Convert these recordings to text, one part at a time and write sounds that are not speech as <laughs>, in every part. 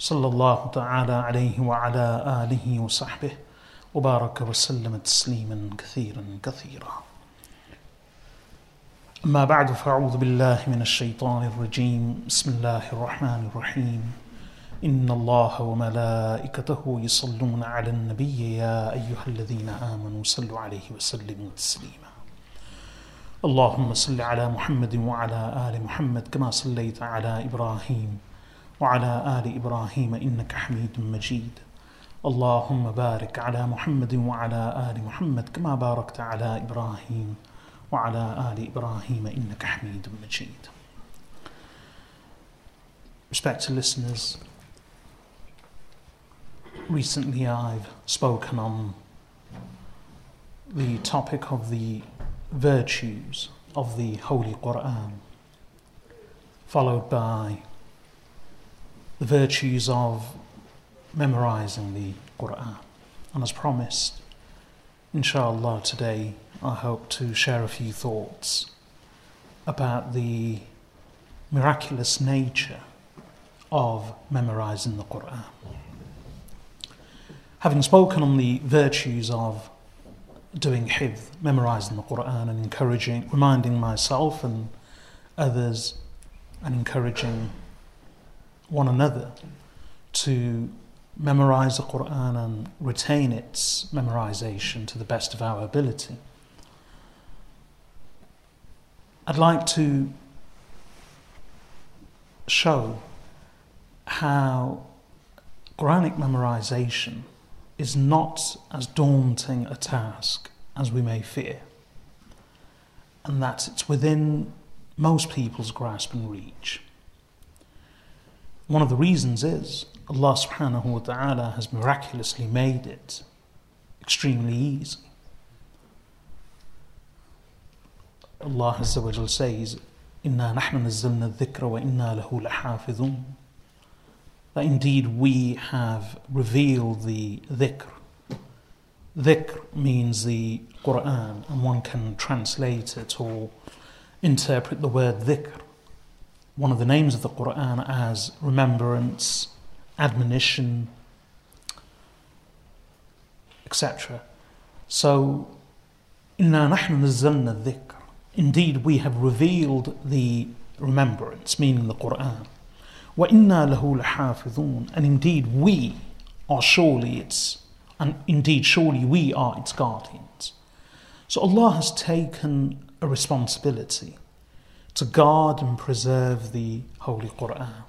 صلى الله تعالى عليه وعلى آله وصحبه وبارك وسلم تسليما كثيرا كثيرا. أما بعد فأعوذ بالله من الشيطان الرجيم. بسم الله الرحمن الرحيم. إن الله وملائكته يصلون على النبي يا أيها الذين آمنوا صلوا عليه وسلموا تسليما. اللهم صل على محمد وعلى آل محمد كما صليت على إبراهيم. وعلى آل إبراهيم إنك حميد مجيد. اللهم بارك على محمد وعلى آل محمد كما باركت على إبراهيم وعلى آل إبراهيم إنك حميد مجيد. Respected listeners, recently I've spoken on the topic of the virtues of the Holy Quran, followed by the virtues of memorizing the Quran. And as promised, inshallah, today I hope to share a few thoughts about the miraculous nature of memorizing the Quran. Having spoken on the virtues of doing hifz, memorizing the Quran, and encouraging, reminding myself and others, and encouraging one another to memorize the Quran and retain its memorization to the best of our ability. I'd like to show how Quranic memorization is not as daunting a task as we may fear, and that it's within most people's grasp and reach. One of the reasons is Allah subhanahu wa ta'ala has miraculously made it extremely easy. Allah says, Inna nahnu wa inna lahu lahafidhun. That indeed we have revealed the dhikr. Dhikr means the Quran, and one can translate it or interpret the word dhikr, one of the names of the Quran, as remembrance, admonition, etc. So, inna nahnu nazzalna dhikr. Indeed, we have revealed the remembrance, meaning the Quran. Inna lahu lahafidhun. And indeed, we are surely its, and indeed, surely we are its guardians. So Allah has taken a responsibility to guard and preserve the Holy Quran.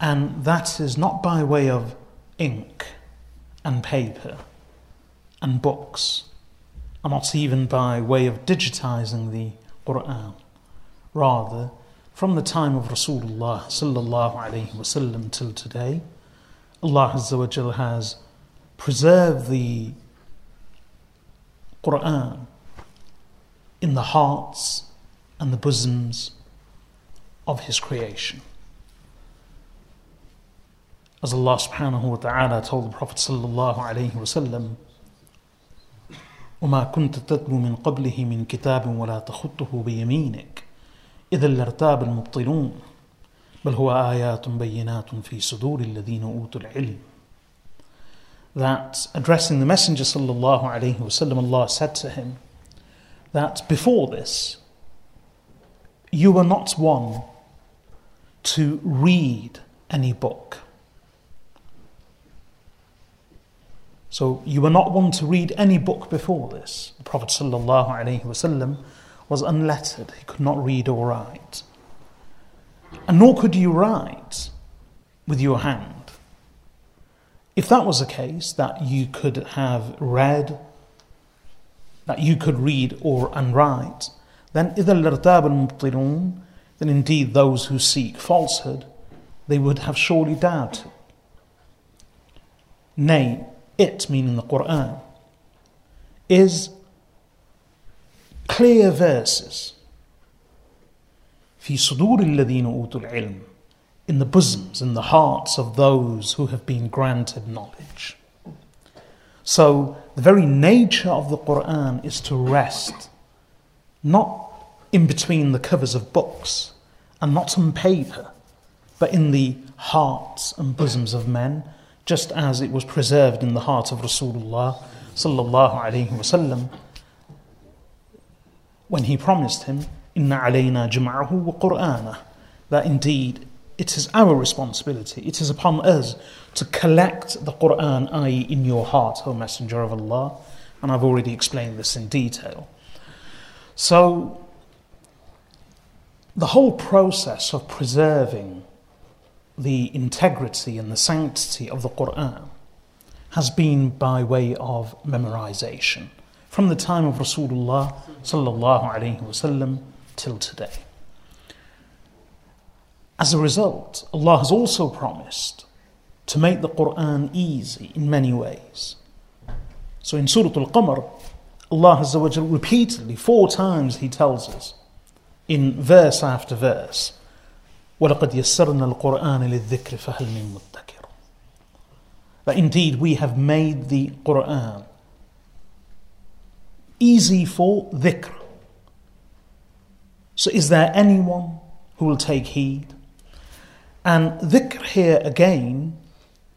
And that is not by way of ink and paper and books, and not even by way of digitizing the Quran. Rather, from the time of Rasulullah sallallahu alaihi wasallam till today, Allah Azza has preserved the Quran in the hearts and the bosoms of His creation. As Allah subhanahu wa ta'ala told the Prophet sallallahu alayhi wa sallam, وما كنت تتلو من قبله من كتاب ولا تخطه بيمينك إذا لارتاب المبطلون بل هو آيات بينات في صدور الذين أوتوا العلم That addressing the Messenger sallallahu alayhi wa sallam, Allah said to him that before this, you were not one to read any book. So you were not one to read any book before this. The Prophet ﷺ was unlettered, he could not read or write. And nor could you write with your hand. If that was the case, that you could have read, that you could read or and write, then إِذَا الْإِرْتَابَ الْمُبْطِلُونَ Then indeed those who seek falsehood, they would have surely doubted. nay, it meaning the Quran, is clear verses في صدور الذين أوتوا العلم in the bosoms, in the hearts of those who have been granted knowledge. So, the very nature of the Quran is to rest not in between the covers of books and not on paper, but in the hearts and bosoms of men, just as it was preserved in the heart of Rasulullah sallallahu alaihi wasallam when he promised him, "Inna alayna jam'ahu wa Qur'ana," that indeed it is our responsibility, it is upon us to collect the Quran, i.e., in your heart, O Messenger of Allah. And I've already explained this in detail. So, the whole process of preserving the integrity and the sanctity of the Quran has been by way of memorization from the time of Rasulullah sallallahu alaihi wasallam till today. As a result, Allah has also promised to make the Quran easy in many ways. So in Surah Al Qamar, Allah Azza wa repeatedly, four times, He tells us, in verse after verse, وَلَقَدْ يَسَّرْنَا الْقُرْآنَ لِلذِّكْرِ فَهَلْ مِن مُدَّكِرٍ That indeed we have made the Quran easy for dhikr. So is there anyone who will take heed? And dhikr here again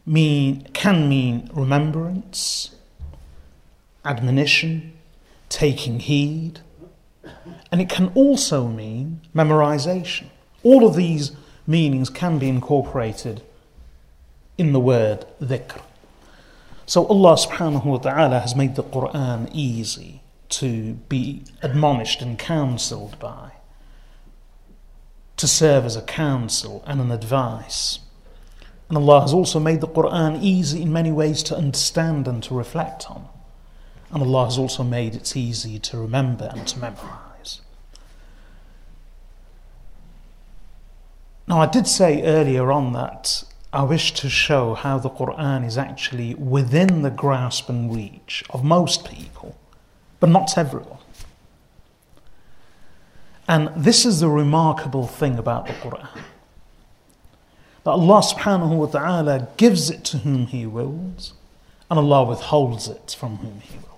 mean, can mean remembrance, admonition, taking heed, and it can also mean memorization. All of these meanings can be incorporated in the word dhikr. So Allah subhanahu wa ta'ala has made the Quran easy to be admonished and counseled by to serve as a counsel and an advice. And Allah has also made the Quran easy in many ways to understand and to reflect on. And Allah has also made it easy to remember and to memorize. Now, I did say earlier on that I wish to show how the Quran is actually within the grasp and reach of most people, but not everyone. And this is the remarkable thing about the Quran. That Allah subhanahu wa ta'ala gives it to whom He wills, and Allah withholds it from whom He wills.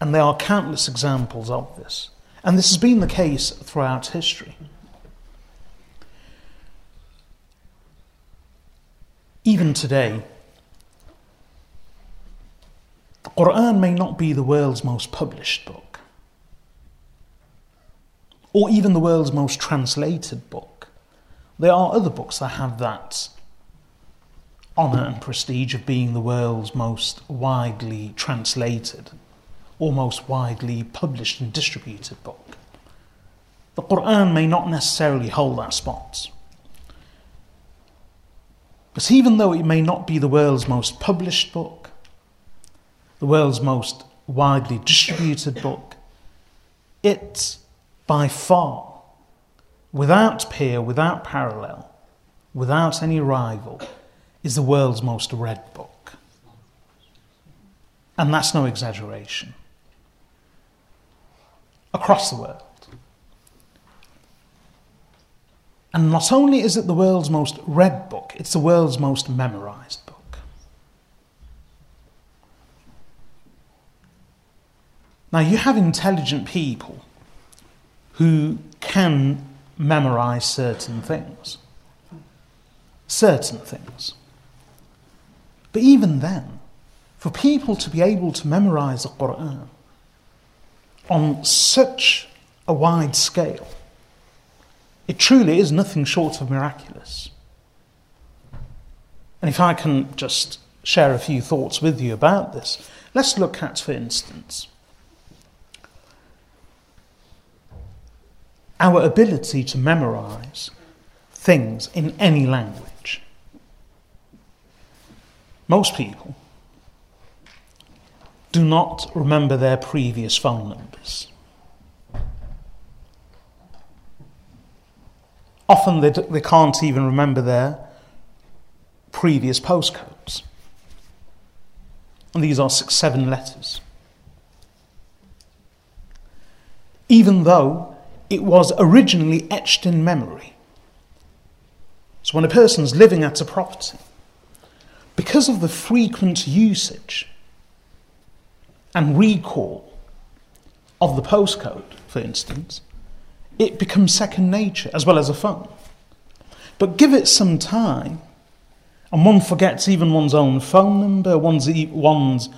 And there are countless examples of this. And this has been the case throughout history. Even today, the Quran may not be the world's most published book, or even the world's most translated book. There are other books that have that honour and prestige of being the world's most widely translated or most widely published and distributed book. The Quran may not necessarily hold that spot. But even though it may not be the world's most published book, the world's most widely distributed book, it by far, without peer, without parallel, without any rival, is the world's most read book. And that's no exaggeration. Across the world. And not only is it the world's most read book, it's the world's most memorized book. Now, you have intelligent people who can memorize certain things. Certain things. But even then, for people to be able to memorize the Quran on such a wide scale, it truly is nothing short of miraculous. And if I can just share a few thoughts with you about this, let's look at, for instance, our ability to memorize things in any language. Most people do not remember their previous phone numbers. Often they, they can't even remember their previous postcodes. And these are six, seven letters. Even though it was originally etched in memory. So when a person's living at a property, because of the frequent usage and recall of the postcode, for instance, it becomes second nature as well as a phone. But give it some time, and one forgets even one's own phone number, one's, one's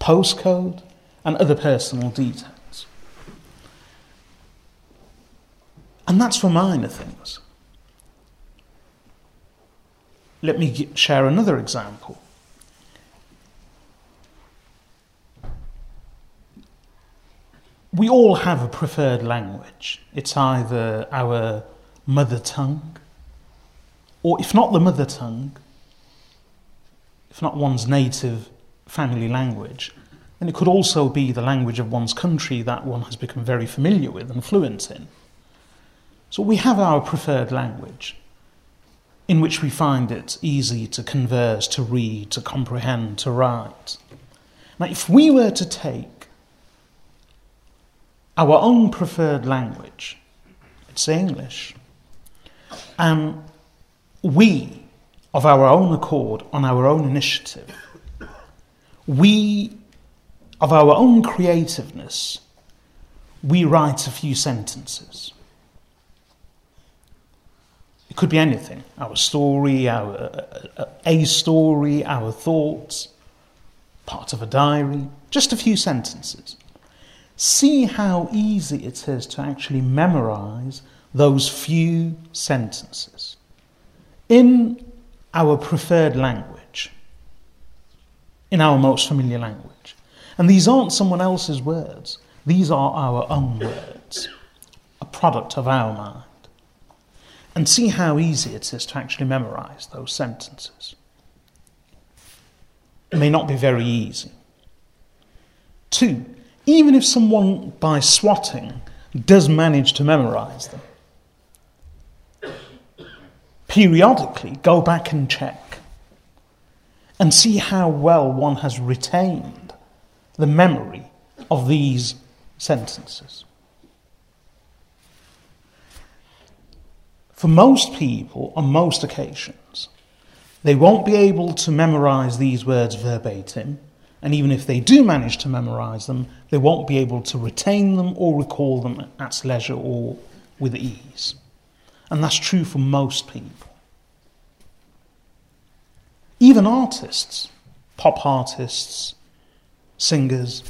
postcode, and other personal details. And that's for minor things. Let me share another example. We all have a preferred language. It's either our mother tongue, or if not the mother tongue, if not one's native family language, then it could also be the language of one's country that one has become very familiar with and fluent in. So we have our preferred language in which we find it easy to converse, to read, to comprehend, to write. Now, if we were to take our own preferred language, it's English, and we, of our own accord, on our own initiative, we, of our own creativeness, we write a few sentences. It could be anything our story, our, uh, a story, our thoughts, part of a diary, just a few sentences. See how easy it is to actually memorize those few sentences in our preferred language, in our most familiar language. And these aren't someone else's words, these are our own words, a product of our mind and see how easy it is to actually memorize those sentences. It may not be very easy. Two, even if someone by swotting does manage to memorize them, periodically go back and check and see how well one has retained the memory of these sentences. For most people, on most occasions, they won't be able to memorize these words verbatim, and even if they do manage to memorize them, they won't be able to retain them or recall them at leisure or with ease. And that's true for most people. Even artists, pop artists, singers.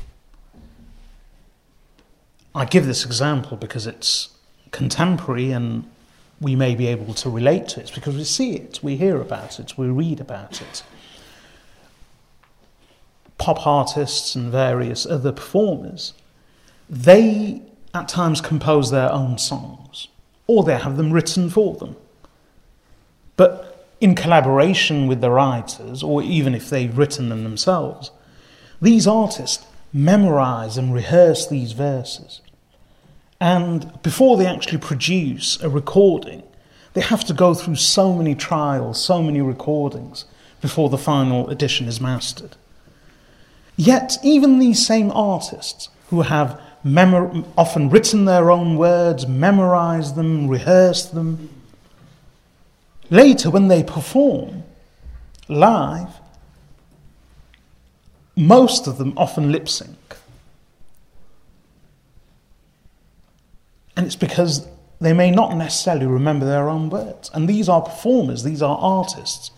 I give this example because it's contemporary and we may be able to relate to it because we see it, we hear about it, we read about it. Pop artists and various other performers, they at times compose their own songs or they have them written for them. But in collaboration with the writers, or even if they've written them themselves, these artists memorize and rehearse these verses and before they actually produce a recording, they have to go through so many trials, so many recordings before the final edition is mastered. Yet, even these same artists who have memor- often written their own words, memorized them, rehearsed them, later when they perform live, most of them often lip sync. And it's because they may not necessarily remember their own words. And these are performers, these are artists.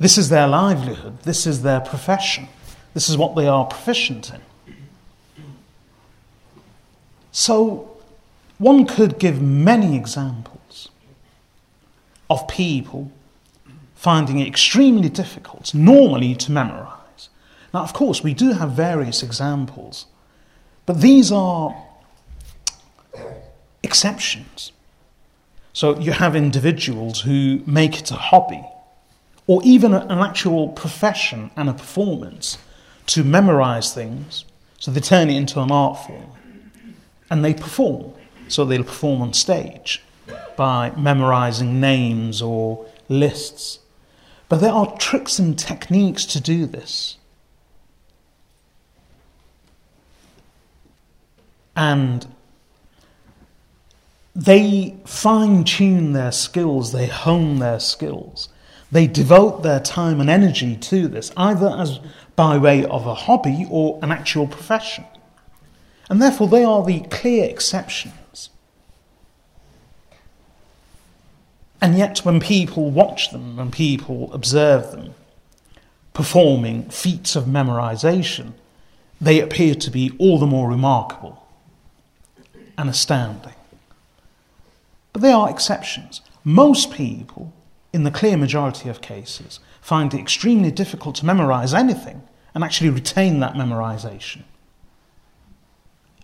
This is their livelihood, this is their profession, this is what they are proficient in. So, one could give many examples of people finding it extremely difficult, normally, to memorize. Now, of course, we do have various examples, but these are exceptions. So you have individuals who make it a hobby or even an actual profession and a performance to memorize things. So they turn it into an art form and they perform. So they'll perform on stage by memorizing names or lists. But there are tricks and techniques to do this. And they fine tune their skills, they hone their skills, they devote their time and energy to this, either as by way of a hobby or an actual profession. And therefore, they are the clear exceptions. And yet, when people watch them, when people observe them performing feats of memorization, they appear to be all the more remarkable and astounding. But they are exceptions. Most people, in the clear majority of cases, find it extremely difficult to memorize anything and actually retain that memorization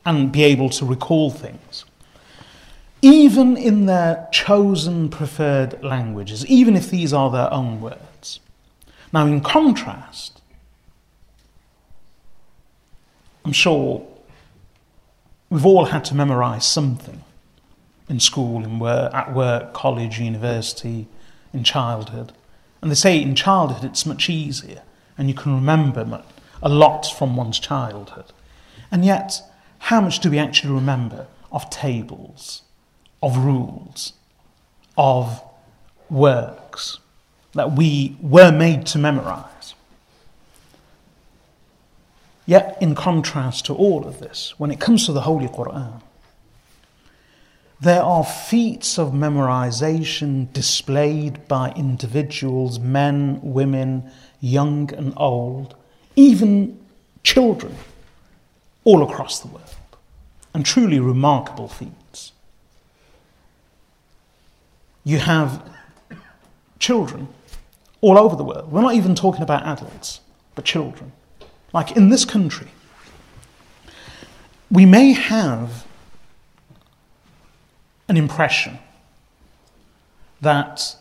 and be able to recall things. Even in their chosen preferred languages, even if these are their own words. Now, in contrast, I'm sure we've all had to memorize something in school, in work, at work, college, university, in childhood. And they say in childhood it's much easier and you can remember a lot from one's childhood. And yet, how much do we actually remember of tables, of rules, of works that we were made to memorize? Yet, in contrast to all of this, when it comes to the Holy Quran, there are feats of memorization displayed by individuals, men, women, young and old, even children, all across the world, and truly remarkable feats. You have children all over the world. We're not even talking about adults, but children. Like in this country, we may have an impression that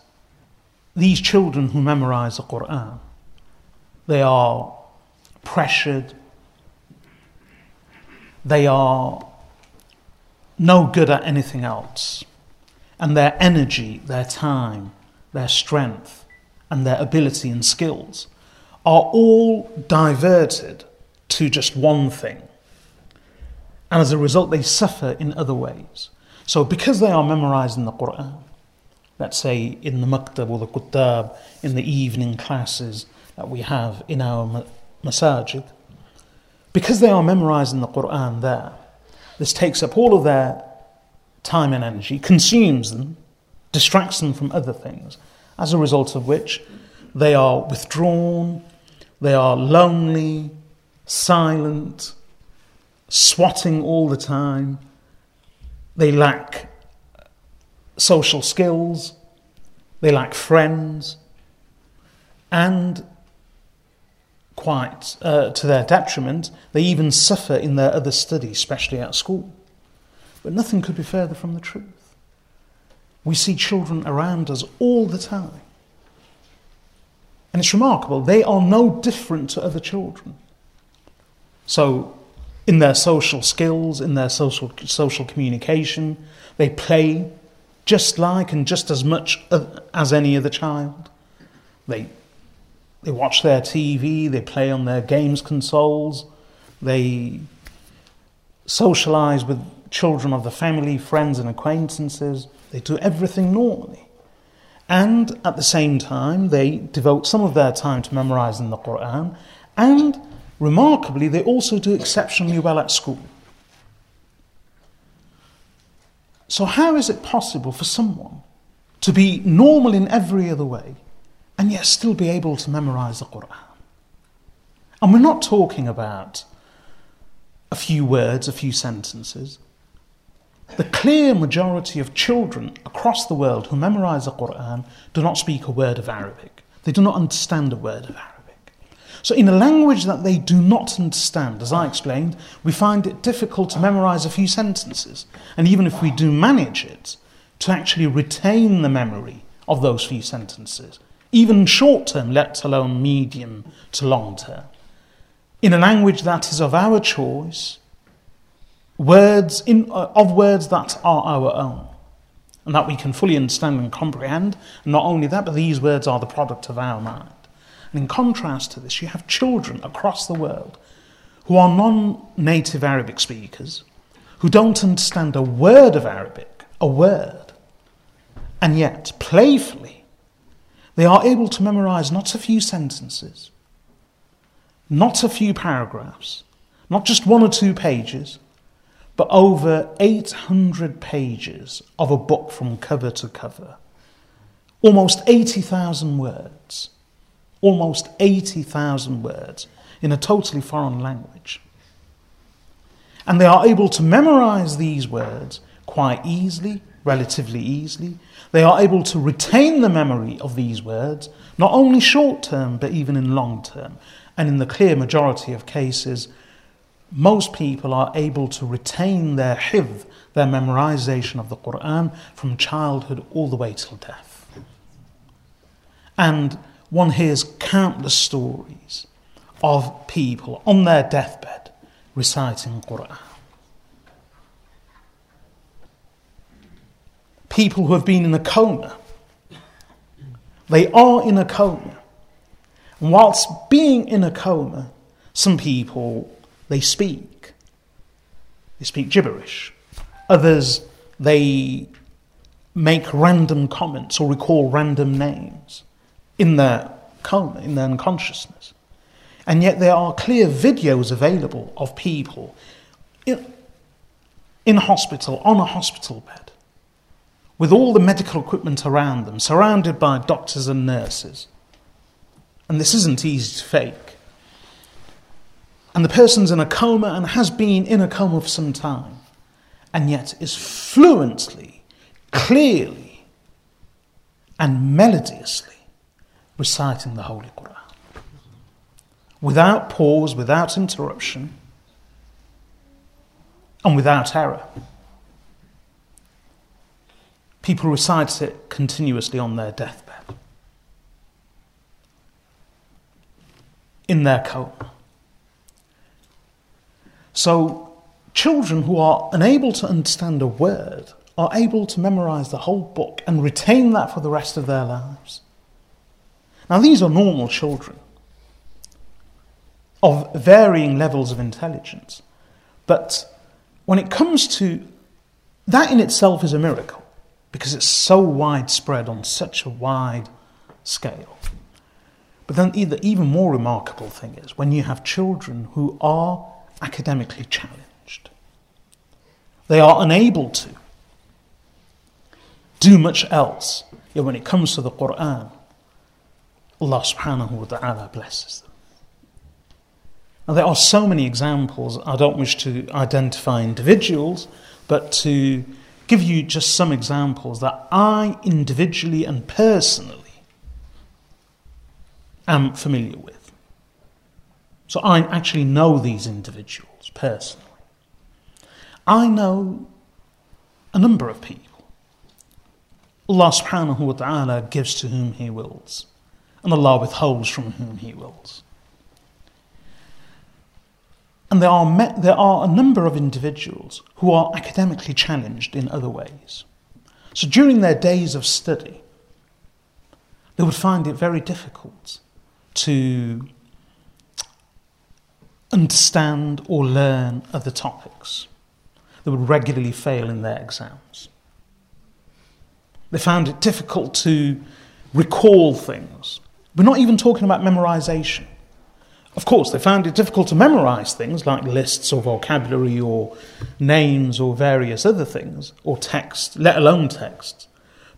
these children who memorize the Quran, they are pressured, they are no good at anything else, and their energy, their time, their strength, and their ability and skills are all diverted to just one thing. And as a result, they suffer in other ways. So because they are memorizing the Quran, let's say in the maktab or the kutab, in the evening classes that we have in our masajid, because they are memorizing the Quran there, this takes up all of their time and energy, consumes them, distracts them from other things, as a result of which they are withdrawn, they are lonely, silent, swotting all the time, they lack social skills, they lack friends, and quite uh, to their detriment, they even suffer in their other studies, especially at school. But nothing could be further from the truth. We see children around us all the time. And it's remarkable, they are no different to other children. So in their social skills, in their social, social communication. They play just like and just as much as any other child. They, they watch their TV, they play on their games consoles, they socialize with children of the family, friends, and acquaintances. They do everything normally. And at the same time, they devote some of their time to memorizing the Quran and Remarkably, they also do exceptionally well at school. So, how is it possible for someone to be normal in every other way and yet still be able to memorize the Quran? And we're not talking about a few words, a few sentences. The clear majority of children across the world who memorize the Quran do not speak a word of Arabic. They do not understand a word of Arabic. So, in a language that they do not understand, as I explained, we find it difficult to memorize a few sentences. And even if we do manage it, to actually retain the memory of those few sentences, even short term, let alone medium to long term. In a language that is of our choice, words in, uh, of words that are our own. and that we can fully understand and comprehend. And not only that, but these words are the product of our mind. And in contrast to this, you have children across the world who are non native Arabic speakers, who don't understand a word of Arabic, a word, and yet playfully they are able to memorize not a few sentences, not a few paragraphs, not just one or two pages, but over 800 pages of a book from cover to cover. Almost 80,000 words. Almost 80,000 words in a totally foreign language. And they are able to memorize these words quite easily, relatively easily. They are able to retain the memory of these words, not only short term, but even in long term. And in the clear majority of cases, most people are able to retain their hiv, their memorization of the Quran from childhood all the way till death. And one hears countless stories of people on their deathbed reciting Quran. People who have been in a coma. They are in a coma. And whilst being in a coma, some people they speak. They speak gibberish. Others, they make random comments or recall random names in their coma, in their unconsciousness. And yet there are clear videos available of people in, in hospital, on a hospital bed, with all the medical equipment around them, surrounded by doctors and nurses. And this isn't easy to fake and the person's in a coma and has been in a coma for some time, and yet is fluently, clearly, and melodiously reciting the Holy Quran. Without pause, without interruption, and without error. People recite it continuously on their deathbed, in their coma. So, children who are unable to understand a word are able to memorize the whole book and retain that for the rest of their lives. Now, these are normal children of varying levels of intelligence. But when it comes to that in itself is a miracle because it's so widespread on such a wide scale. But then, the even more remarkable thing is when you have children who are academically challenged. They are unable to do much else. Yet when it comes to the Quran, Allah subhanahu wa ta'ala blesses them. Now, there are so many examples. I don't wish to identify individuals, but to give you just some examples that I individually and personally am familiar with. So I actually know these individuals personally. I know a number of people. Allah subhanahu wa ta'ala gives to whom He wills, and Allah withholds from whom He wills. And there are, there are a number of individuals who are academically challenged in other ways. So during their days of study, they would find it very difficult to understand or learn other topics. They would regularly fail in their exams. They found it difficult to recall things. We're not even talking about memorization. Of course, they found it difficult to memorize things like lists or vocabulary or names or various other things, or text, let alone text.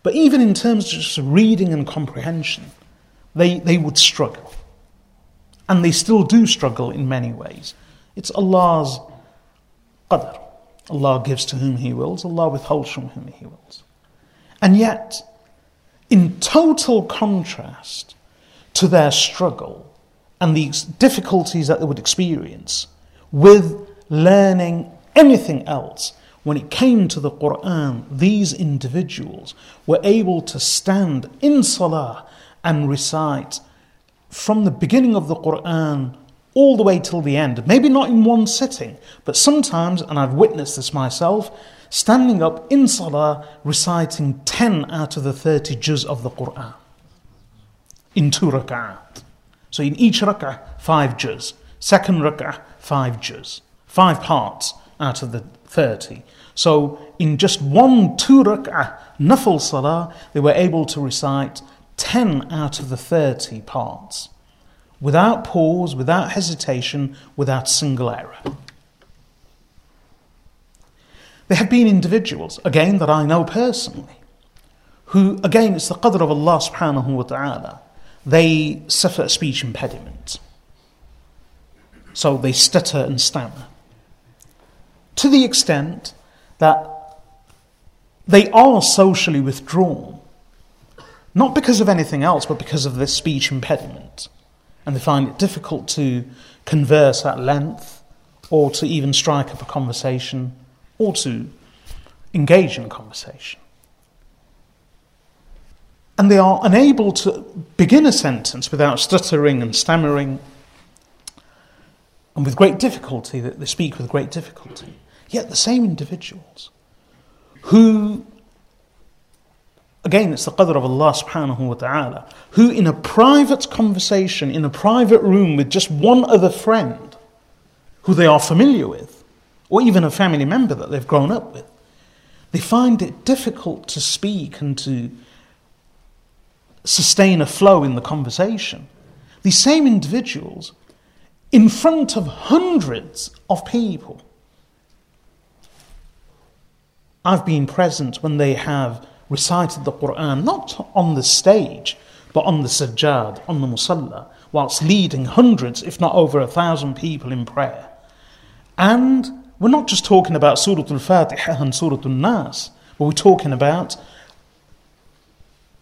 But even in terms of just reading and comprehension, they, they would struggle and they still do struggle in many ways. It's Allah's qadr. Allah gives to whom He wills, Allah withholds from whom He wills. And yet, in total contrast to their struggle and the difficulties that they would experience with learning anything else, when it came to the Quran, these individuals were able to stand in salah and recite from the beginning of the Quran all the way till the end. Maybe not in one sitting, but sometimes, and I've witnessed this myself, standing up in salah, reciting 10 out of the 30 juz of the Quran in two rak'at. So in each rak'ah, five juz. Second rak'ah, five juz. Five parts out of the 30. So in just one two rak'ah nafil salah, they were able to recite 10 out of the 30 parts without pause, without hesitation, without single error. There have been individuals, again, that I know personally, who, again, it's the qadr of Allah subhanahu wa ta'ala, they suffer a speech impediment. So they stutter and stammer. To the extent that they are socially withdrawn, not because of anything else, but because of this speech impediment. And they find it difficult to converse at length or to even strike up a conversation or to engage in conversation. And they are unable to begin a sentence without stuttering and stammering, and with great difficulty, that they speak with great difficulty. Yet the same individuals who, again, it's the qadr of Allah subhanahu wa ta'ala, who in a private conversation, in a private room with just one other friend who they are familiar with, or even a family member that they've grown up with, they find it difficult to speak and to sustain a flow in the conversation. These same individuals, in front of hundreds of people, I've been present when they have recited the Quran, not on the stage, but on the sajjad, on the musalla, whilst leading hundreds, if not over a thousand people in prayer. And we're not just talking about Surah Al Fatiha and Surah Al Nas, but we're talking about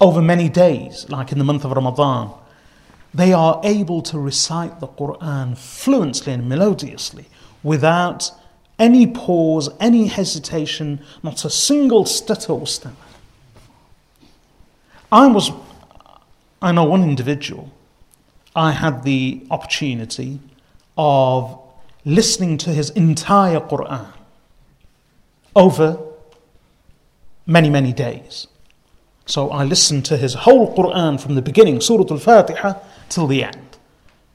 over many days, like in the month of Ramadan. They are able to recite the Quran fluently and melodiously without any pause, any hesitation, not a single stutter or stammer. I was, I know one individual, I had the opportunity of listening to his entire Quran over many, many days. So I listened to his whole Quran from the beginning, Surah Al Fatiha, till the end.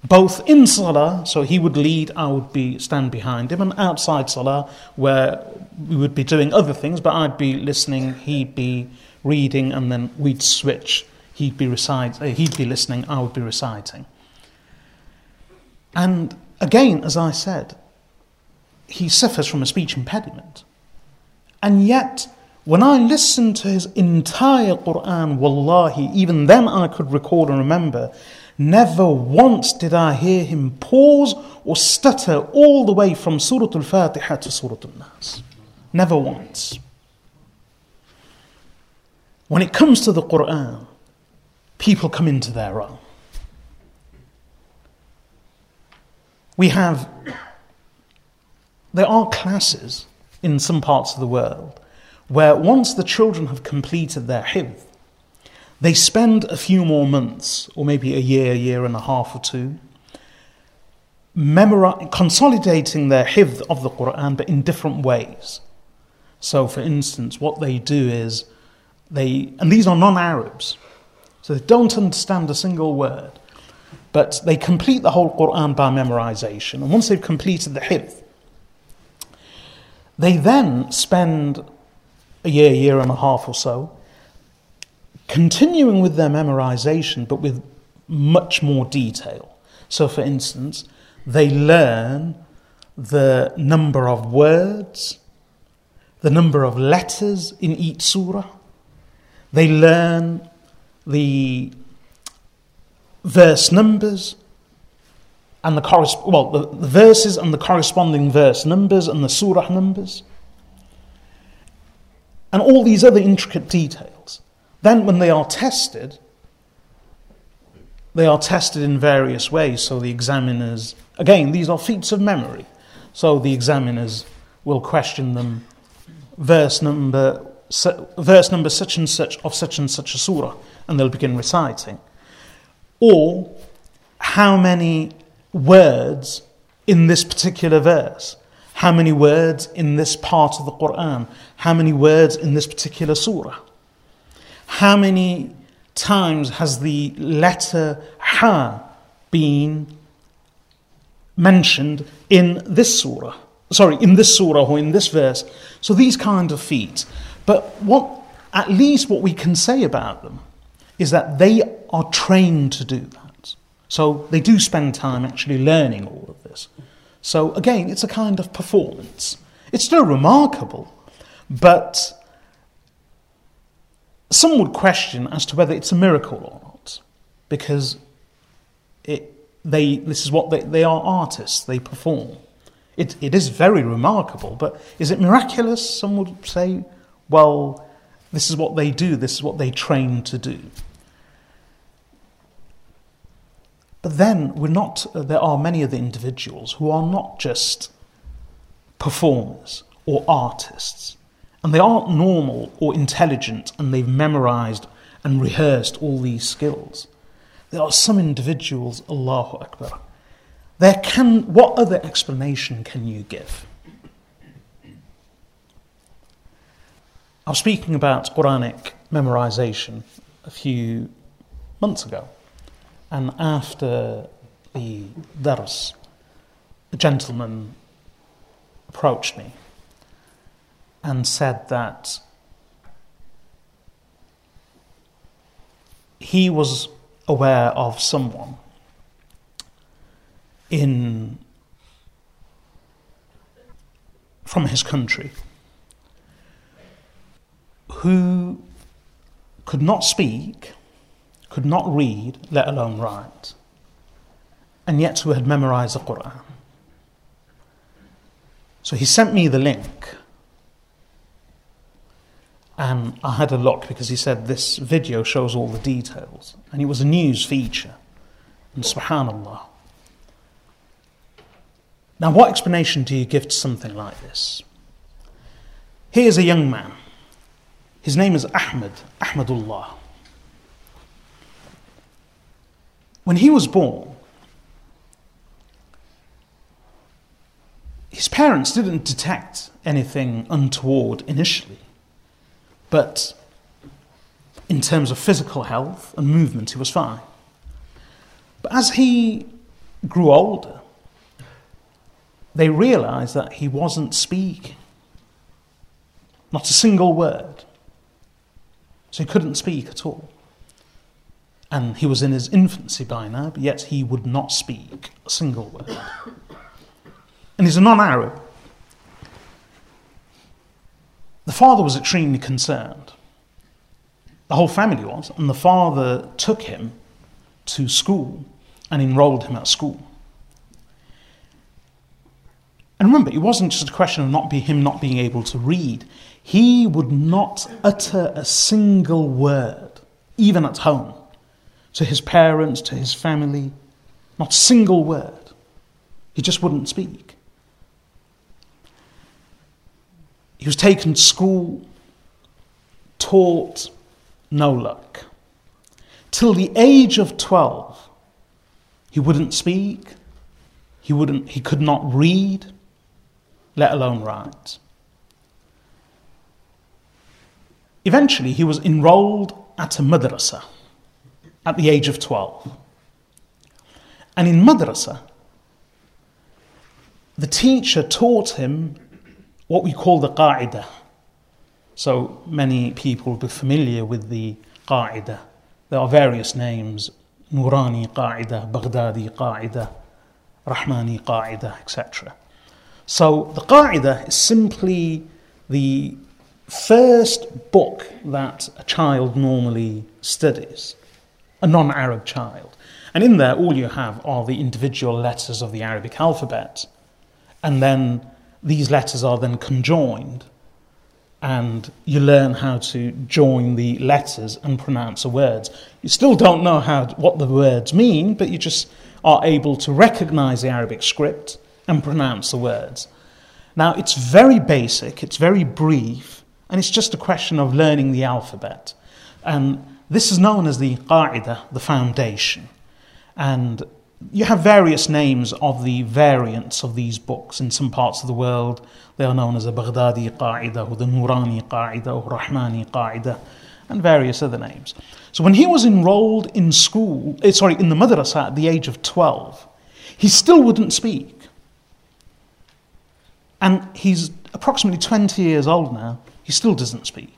Both in Salah, so he would lead, I would be stand behind him, and outside Salah, where we would be doing other things, but I'd be listening, he'd be reading, and then we'd switch. He'd be reciting, uh, he'd be listening, I would be reciting. And Again, as I said, he suffers from a speech impediment. And yet, when I listened to his entire Quran, wallahi, even then I could recall and remember, never once did I hear him pause or stutter all the way from Surah Al Fatiha to Surah Al Nas. Never once. When it comes to the Quran, people come into their own. We have, there are classes in some parts of the world where once the children have completed their hifz, they spend a few more months, or maybe a year, year and a half or two, memori- consolidating their hifz of the Quran, but in different ways. So, for instance, what they do is they, and these are non Arabs, so they don't understand a single word. But they complete the whole Quran by memorization. And once they've completed the hifz, they then spend a year, year and a half or so, continuing with their memorization, but with much more detail. So, for instance, they learn the number of words, the number of letters in each surah. They learn the verse numbers and the well the, the verses and the corresponding verse numbers and the surah numbers and all these other intricate details. Then, when they are tested, they are tested in various ways. So, the examiners, again, these are feats of memory. So, the examiners will question them verse number, verse number such and such of such and such a surah, and they'll begin reciting or how many words in this particular verse. How many words in this part of the Quran? How many words in this particular surah? How many times has the letter Ha been mentioned in this surah? Sorry, in this surah or in this verse. So these kind of feats. But what, at least what we can say about them is that they are trained to do that. So they do spend time actually learning all of this. So again, it's a kind of performance. It's still remarkable, but some would question as to whether it's a miracle or not, because it, they, this is what they, they are artists, they perform. It, it is very remarkable, but is it miraculous? Some would say, well, this is what they do, this is what they train to do. But then we're not, uh, there are many of the individuals who are not just performers or artists, and they aren't normal or intelligent and they've memorized and rehearsed all these skills. There are some individuals, Allahu Akbar. There can, what other explanation can you give? I was speaking about Quranic memorization a few months ago. And after the dars, a gentleman approached me and said that he was aware of someone in from his country who could not speak could not read, let alone write, and yet who had memorized the Quran. So he sent me the link. And I had a look because he said this video shows all the details. And it was a news feature. And subhanAllah. Now, what explanation do you give to something like this? Here's a young man. His name is Ahmed, Ahmadullah. When he was born, his parents didn't detect anything untoward initially, but in terms of physical health and movement, he was fine. But as he grew older, they realized that he wasn't speaking, not a single word. So he couldn't speak at all and he was in his infancy by now, but yet he would not speak a single word. And he's a non Arab. The father was extremely concerned. The whole family was, and the father took him to school and enrolled him at school. And remember, it wasn't just a question of not be, him not being able to read. He would not utter a single word, even at home to his parents, to his family, not a single word. He just wouldn't speak. He was taken to school, taught, no luck. Till the age of 12, he wouldn't speak, he, wouldn't, he could not read, let alone write. Eventually, he was enrolled at a madrasa at the age of 12. And in madrasa, the teacher taught him what we call the qa'idah. So many people will be familiar with the qa'idah. There are various names Nurani qa'idah, Baghdadi qa'idah, Rahmani qa'idah, etc. So the qa'idah is simply the first book that a child normally studies a non Arab child. And in there, all you have are the individual letters of the Arabic alphabet. And then these letters are then conjoined, and you learn how to join the letters and pronounce the words. You still don't know how, what the words mean, but you just are able to recognize the Arabic script and pronounce the words. Now, it's very basic, it's very brief, and it's just a question of learning the alphabet. And this is known as the qa'idah, the foundation. And you have various names of the variants of these books. In some parts of the world, they are known as the Baghdadi Qa'idah or the Nurani Qa'idah or Rahmani Qa'idah and various other names. So when he was enrolled in school, eh, sorry, in the madrasa at the age of 12, he still wouldn't speak. And he's approximately 20 years old now, he still doesn't speak.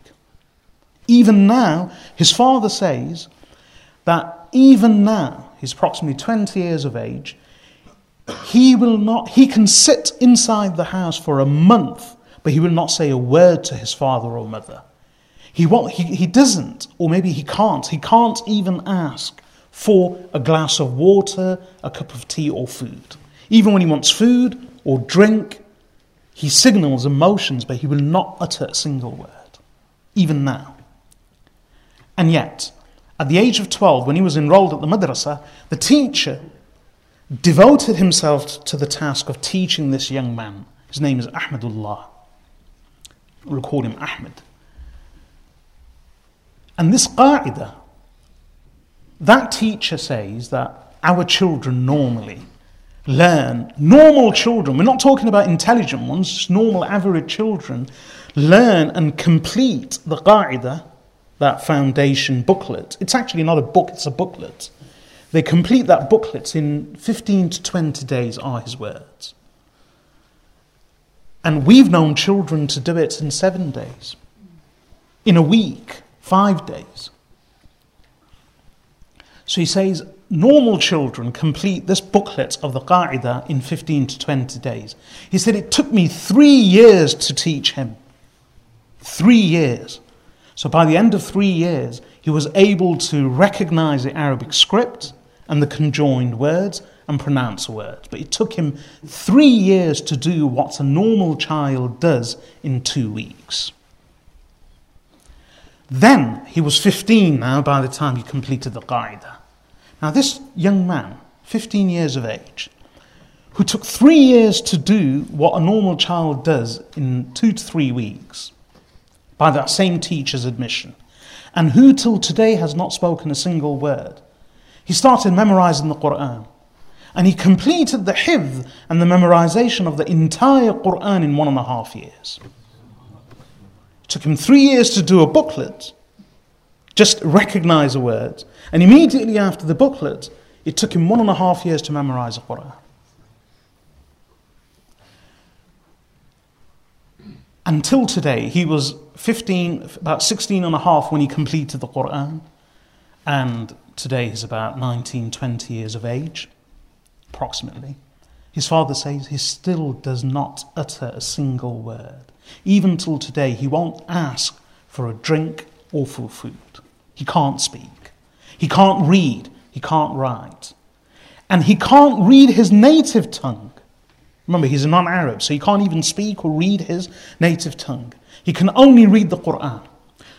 Even now, his father says that even now, he's approximately 20 years of age, he will not, he can sit inside the house for a month, but he will not say a word to his father or mother. He, won't, he, he doesn't, or maybe he can't, he can't even ask for a glass of water, a cup of tea, or food. Even when he wants food or drink, he signals emotions, but he will not utter a single word, even now. And yet, at the age of 12, when he was enrolled at the madrasa, the teacher devoted himself to the task of teaching this young man. His name is Ahmadullah. We'll call him Ahmed. And this qa'idah, that teacher says that our children normally learn, normal children, we're not talking about intelligent ones, just normal average children, learn and complete the qa'idah, that foundation booklet. It's actually not a book, it's a booklet. They complete that booklet in 15 to 20 days, are his words. And we've known children to do it in seven days, in a week, five days. So he says, normal children complete this booklet of the Qa'idah in 15 to 20 days. He said, it took me three years to teach him. Three years. So by the end of three years, he was able to recognize the Arabic script and the conjoined words and pronounce words. But it took him three years to do what a normal child does in two weeks. Then he was 15 now by the time he completed the Qa'idah. Now, this young man, 15 years of age, who took three years to do what a normal child does in two to three weeks, by that same teacher's admission, and who till today has not spoken a single word. He started memorizing the Quran. And he completed the hifz and the memorization of the entire Quran in one and a half years. It took him three years to do a booklet, just recognize a word. And immediately after the booklet, it took him one and a half years to memorize the Quran. Until today, he was 15, about 16 and a half when he completed the Quran. And today he's about 19, 20 years of age, approximately. His father says he still does not utter a single word. Even till today, he won't ask for a drink or for food. He can't speak. He can't read. He can't write. And he can't read his native tongue. Remember, he's a non Arab, so he can't even speak or read his native tongue. He can only read the Quran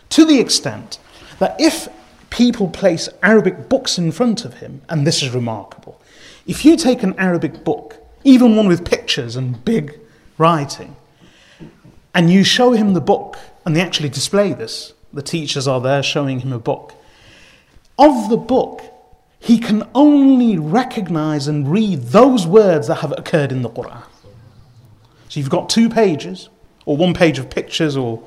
to the extent that if people place Arabic books in front of him, and this is remarkable, if you take an Arabic book, even one with pictures and big writing, and you show him the book, and they actually display this, the teachers are there showing him a book. Of the book, he can only recognize and read those words that have occurred in the Quran. So you've got two pages, or one page of pictures, or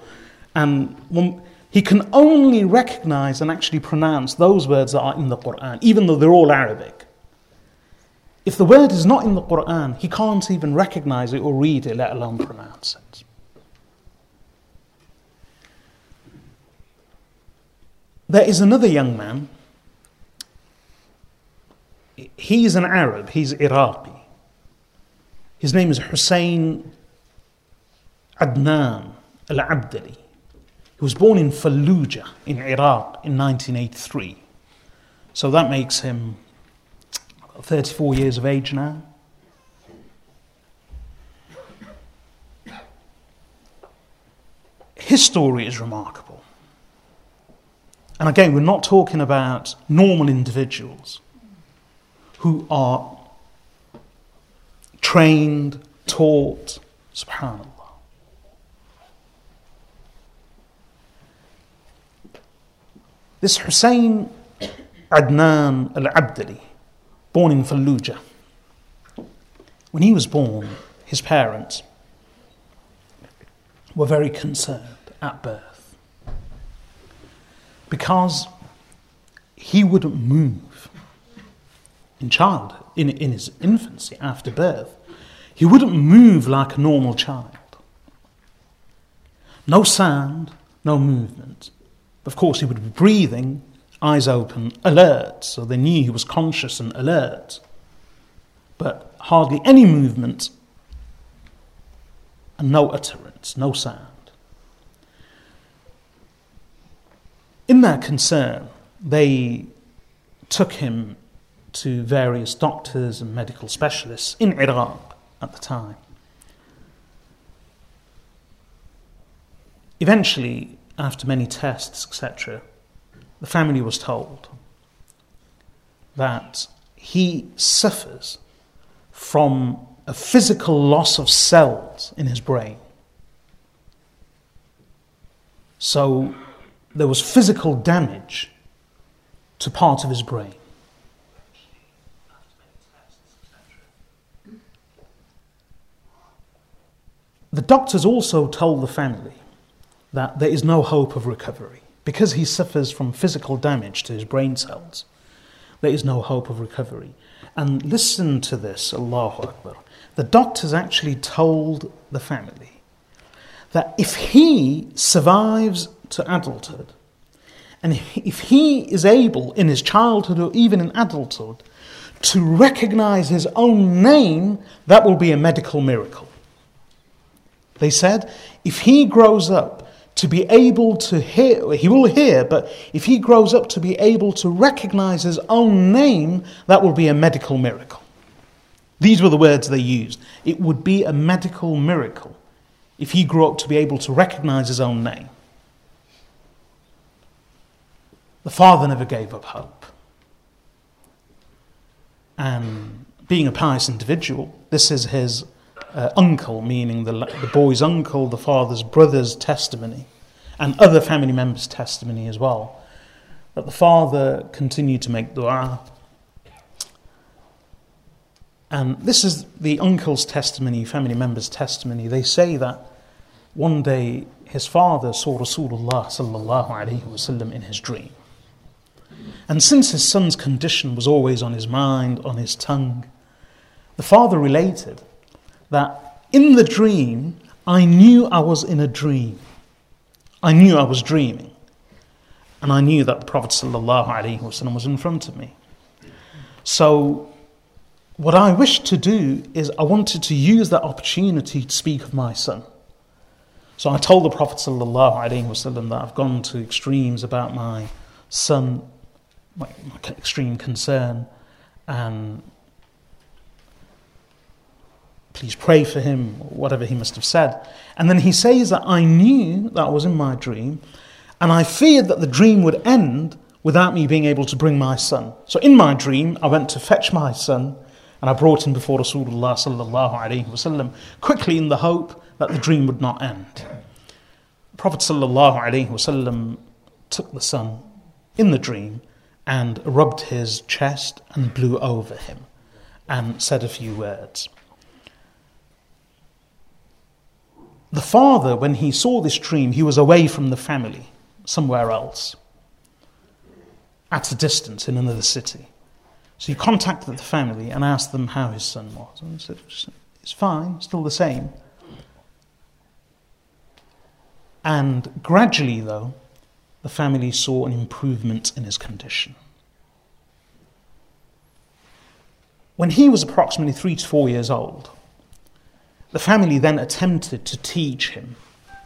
and one, he can only recognize and actually pronounce those words that are in the Quran, even though they're all Arabic. If the word is not in the Quran, he can't even recognize it or read it, let alone pronounce it. There is another young man. He's an Arab, he's Iraqi. His name is Hussein Adnan al Abdali. He was born in Fallujah in Iraq in 1983. So that makes him 34 years of age now. His story is remarkable. And again, we're not talking about normal individuals who are trained, taught, subhanAllah. This Hussein Adnan al Abdali, born in Fallujah. When he was born, his parents were very concerned at birth because he wouldn't move in childhood, in, in his infancy, after birth. He wouldn't move like a normal child. No sound, no movement. Of course, he would be breathing, eyes open, alert, so they knew he was conscious and alert. But hardly any movement and no utterance, no sound. In their concern, they took him to various doctors and medical specialists in Iraq at the time. Eventually, after many tests, etc., the family was told that he suffers from a physical loss of cells in his brain. So there was physical damage to part of his brain. The doctors also told the family that there is no hope of recovery. Because he suffers from physical damage to his brain cells, there is no hope of recovery. And listen to this, Allahu Akbar. The doctors actually told the family that if he survives to adulthood, and if he is able in his childhood or even in adulthood to recognize his own name, that will be a medical miracle. They said, if he grows up to be able to hear, he will hear, but if he grows up to be able to recognize his own name, that will be a medical miracle. These were the words they used. It would be a medical miracle if he grew up to be able to recognize his own name. The father never gave up hope. And being a pious individual, this is his uh, uncle, meaning the, the boy's uncle, the father's brother's testimony, and other family members' testimony as well. That the father continued to make dua. And this is the uncle's testimony, family member's testimony. They say that one day his father saw Rasulullah sallallahu alaihi wasallam in his dream. And since his son's condition was always on his mind, on his tongue, the father related that in the dream, I knew I was in a dream. I knew I was dreaming. And I knew that the Prophet ﷺ was in front of me. So, what I wished to do is I wanted to use that opportunity to speak of my son. So I told the Prophet ﷺ that I've gone to extremes about my son, my, my extreme concern, and please pray for him, whatever he must have said. And then he says that I knew that was in my dream, and I feared that the dream would end without me being able to bring my son. So in my dream, I went to fetch my son, and I brought him before Rasulullah sallallahu alaihi wasallam, quickly in the hope that the dream would not end. Prophet sallallahu alaihi wasallam took the son in the dream and rubbed his chest and blew over him and said a few words. The father, when he saw this dream, he was away from the family, somewhere else, at a distance in another city. So he contacted the family and asked them how his son was. And said, It's fine, still the same. And gradually, though, the family saw an improvement in his condition. When he was approximately three to four years old, the family then attempted to teach him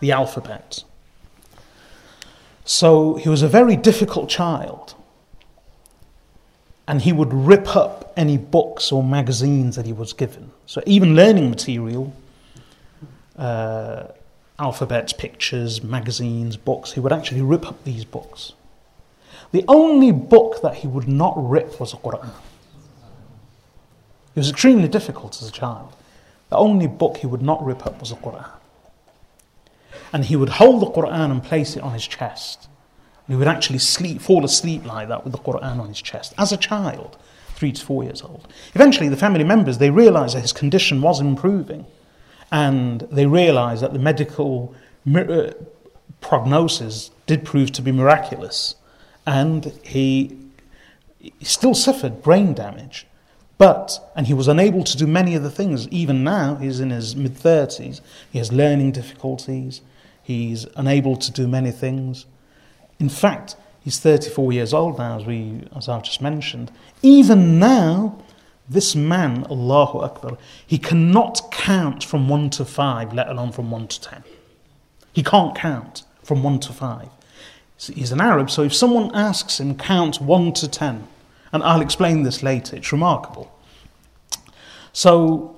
the alphabet. So he was a very difficult child. And he would rip up any books or magazines that he was given. So even learning material, uh, alphabets, pictures, magazines, books, he would actually rip up these books. The only book that he would not rip was the Quran. It was extremely difficult as a child. The only book he would not rip up was the Quran. And he would hold the Quran and place it on his chest. And he would actually sleep, fall asleep like that with the Quran on his chest as a child. three to four years old. Eventually, the family members they realised that his condition was improving, and they realised that the medical uh, prognosis did prove to be miraculous, and he, he still suffered brain damage. But, and he was unable to do many of the things. Even now, he's in his mid 30s. He has learning difficulties. He's unable to do many things. In fact, he's 34 years old now, as, we, as I've just mentioned. Even now, this man, Allahu Akbar, he cannot count from 1 to 5, let alone from 1 to 10. He can't count from 1 to 5. He's an Arab, so if someone asks him, count 1 to 10, and I'll explain this later. It's remarkable. So,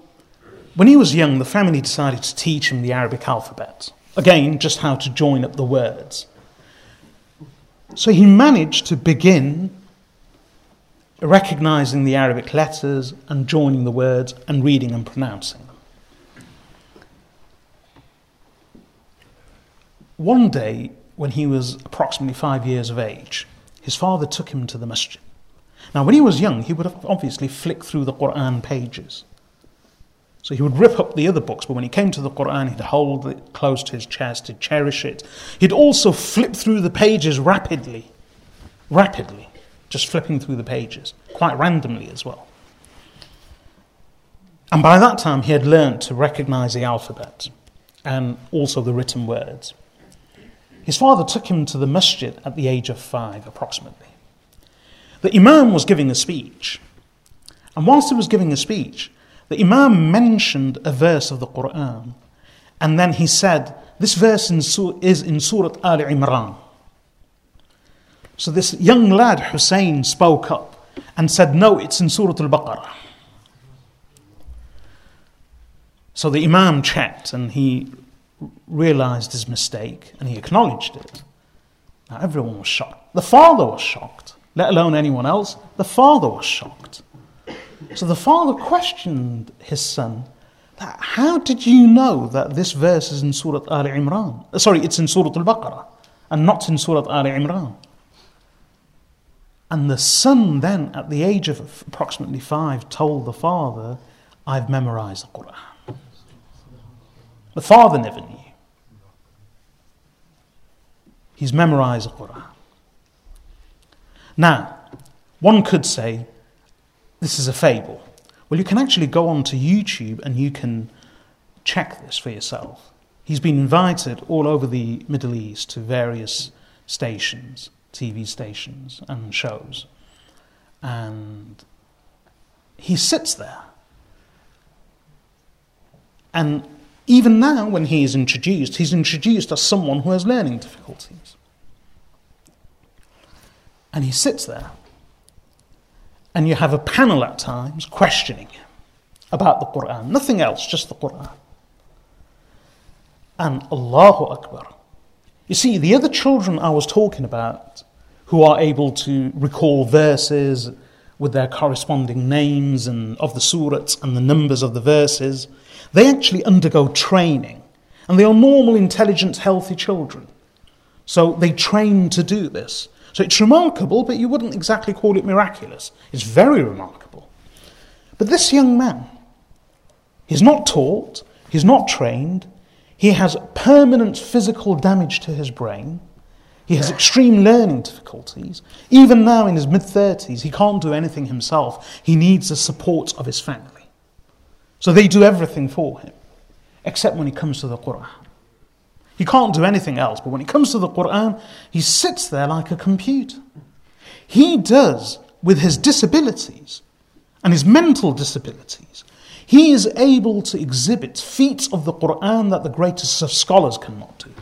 when he was young, the family decided to teach him the Arabic alphabet. Again, just how to join up the words. So he managed to begin recognizing the Arabic letters and joining the words and reading and pronouncing them. One day, when he was approximately five years of age, his father took him to the masjid. Now, when he was young, he would have obviously flicked through the Quran pages. So he would rip up the other books, but when he came to the Quran, he'd hold it close to his chest, he'd cherish it. He'd also flip through the pages rapidly, rapidly, just flipping through the pages, quite randomly as well. And by that time, he had learned to recognize the alphabet and also the written words. His father took him to the masjid at the age of five, approximately. The Imam was giving a speech. And whilst he was giving a speech, the Imam mentioned a verse of the Quran. And then he said, This verse is in Surah Al Imran. So this young lad, Hussein, spoke up and said, No, it's in Surah Al Baqarah. So the Imam checked and he realized his mistake and he acknowledged it. Now everyone was shocked. The father was shocked let alone anyone else. The father was shocked. So the father questioned his son, How did you know that this verse is in Surah Al Imran? Uh, sorry, it's in Surah Al Baqarah and not in Surah Al Imran. And the son then, at the age of approximately five, told the father, I've memorized the Quran. The father never knew. He's memorized the Quran. Now, one could say this is a fable. Well, you can actually go onto YouTube and you can check this for yourself. He's been invited all over the Middle East to various stations, TV stations, and shows. And he sits there. And even now, when he is introduced, he's introduced as someone who has learning difficulties. And he sits there. And you have a panel at times questioning him about the Quran. Nothing else, just the Quran. And Allahu Akbar. You see, the other children I was talking about who are able to recall verses with their corresponding names and of the surahs and the numbers of the verses, they actually undergo training. And they are normal, intelligent, healthy children. So they train to do this. So it's remarkable, but you wouldn't exactly call it miraculous. It's very remarkable. But this young man, he's not taught, he's not trained, he has permanent physical damage to his brain. He has extreme learning difficulties. Even now in his mid 30s, he can't do anything himself. He needs the support of his family. So they do everything for him, except when he comes to the Quran. He can't do anything else. But when it comes to the Quran, he sits there like a computer. He does, with his disabilities and his mental disabilities, he is able to exhibit feats of the Quran that the greatest of scholars cannot do.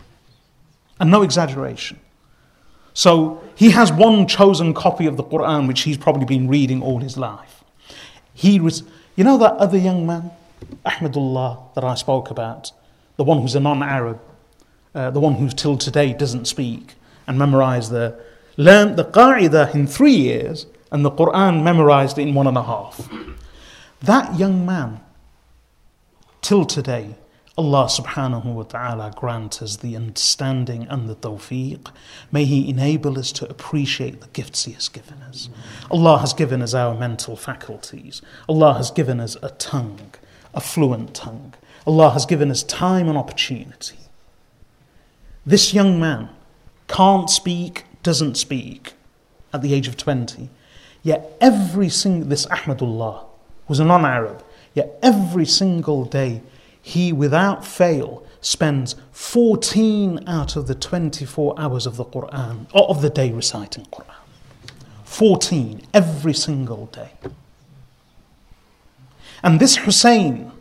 And no exaggeration. So he has one chosen copy of the Quran which he's probably been reading all his life. He was, you know, that other young man, Ahmadullah, that I spoke about, the one who's a non Arab uh, the one who till today doesn't speak and memorize the, learned the qa'idah in three years and the Quran memorized in one and a half. That young man, till today, Allah subhanahu wa ta'ala grant us the understanding and the tawfiq. May He enable us to appreciate the gifts He has given us. Allah has given us our mental faculties. Allah has given us a tongue, a fluent tongue. Allah has given us time and opportunity. This young man can't speak, doesn't speak at the age of 20. Yet every single, this Ahmadullah was a non Arab, yet every single day he, without fail, spends 14 out of the 24 hours of the Quran, or of the day reciting Quran. 14 every single day. And this Hussein,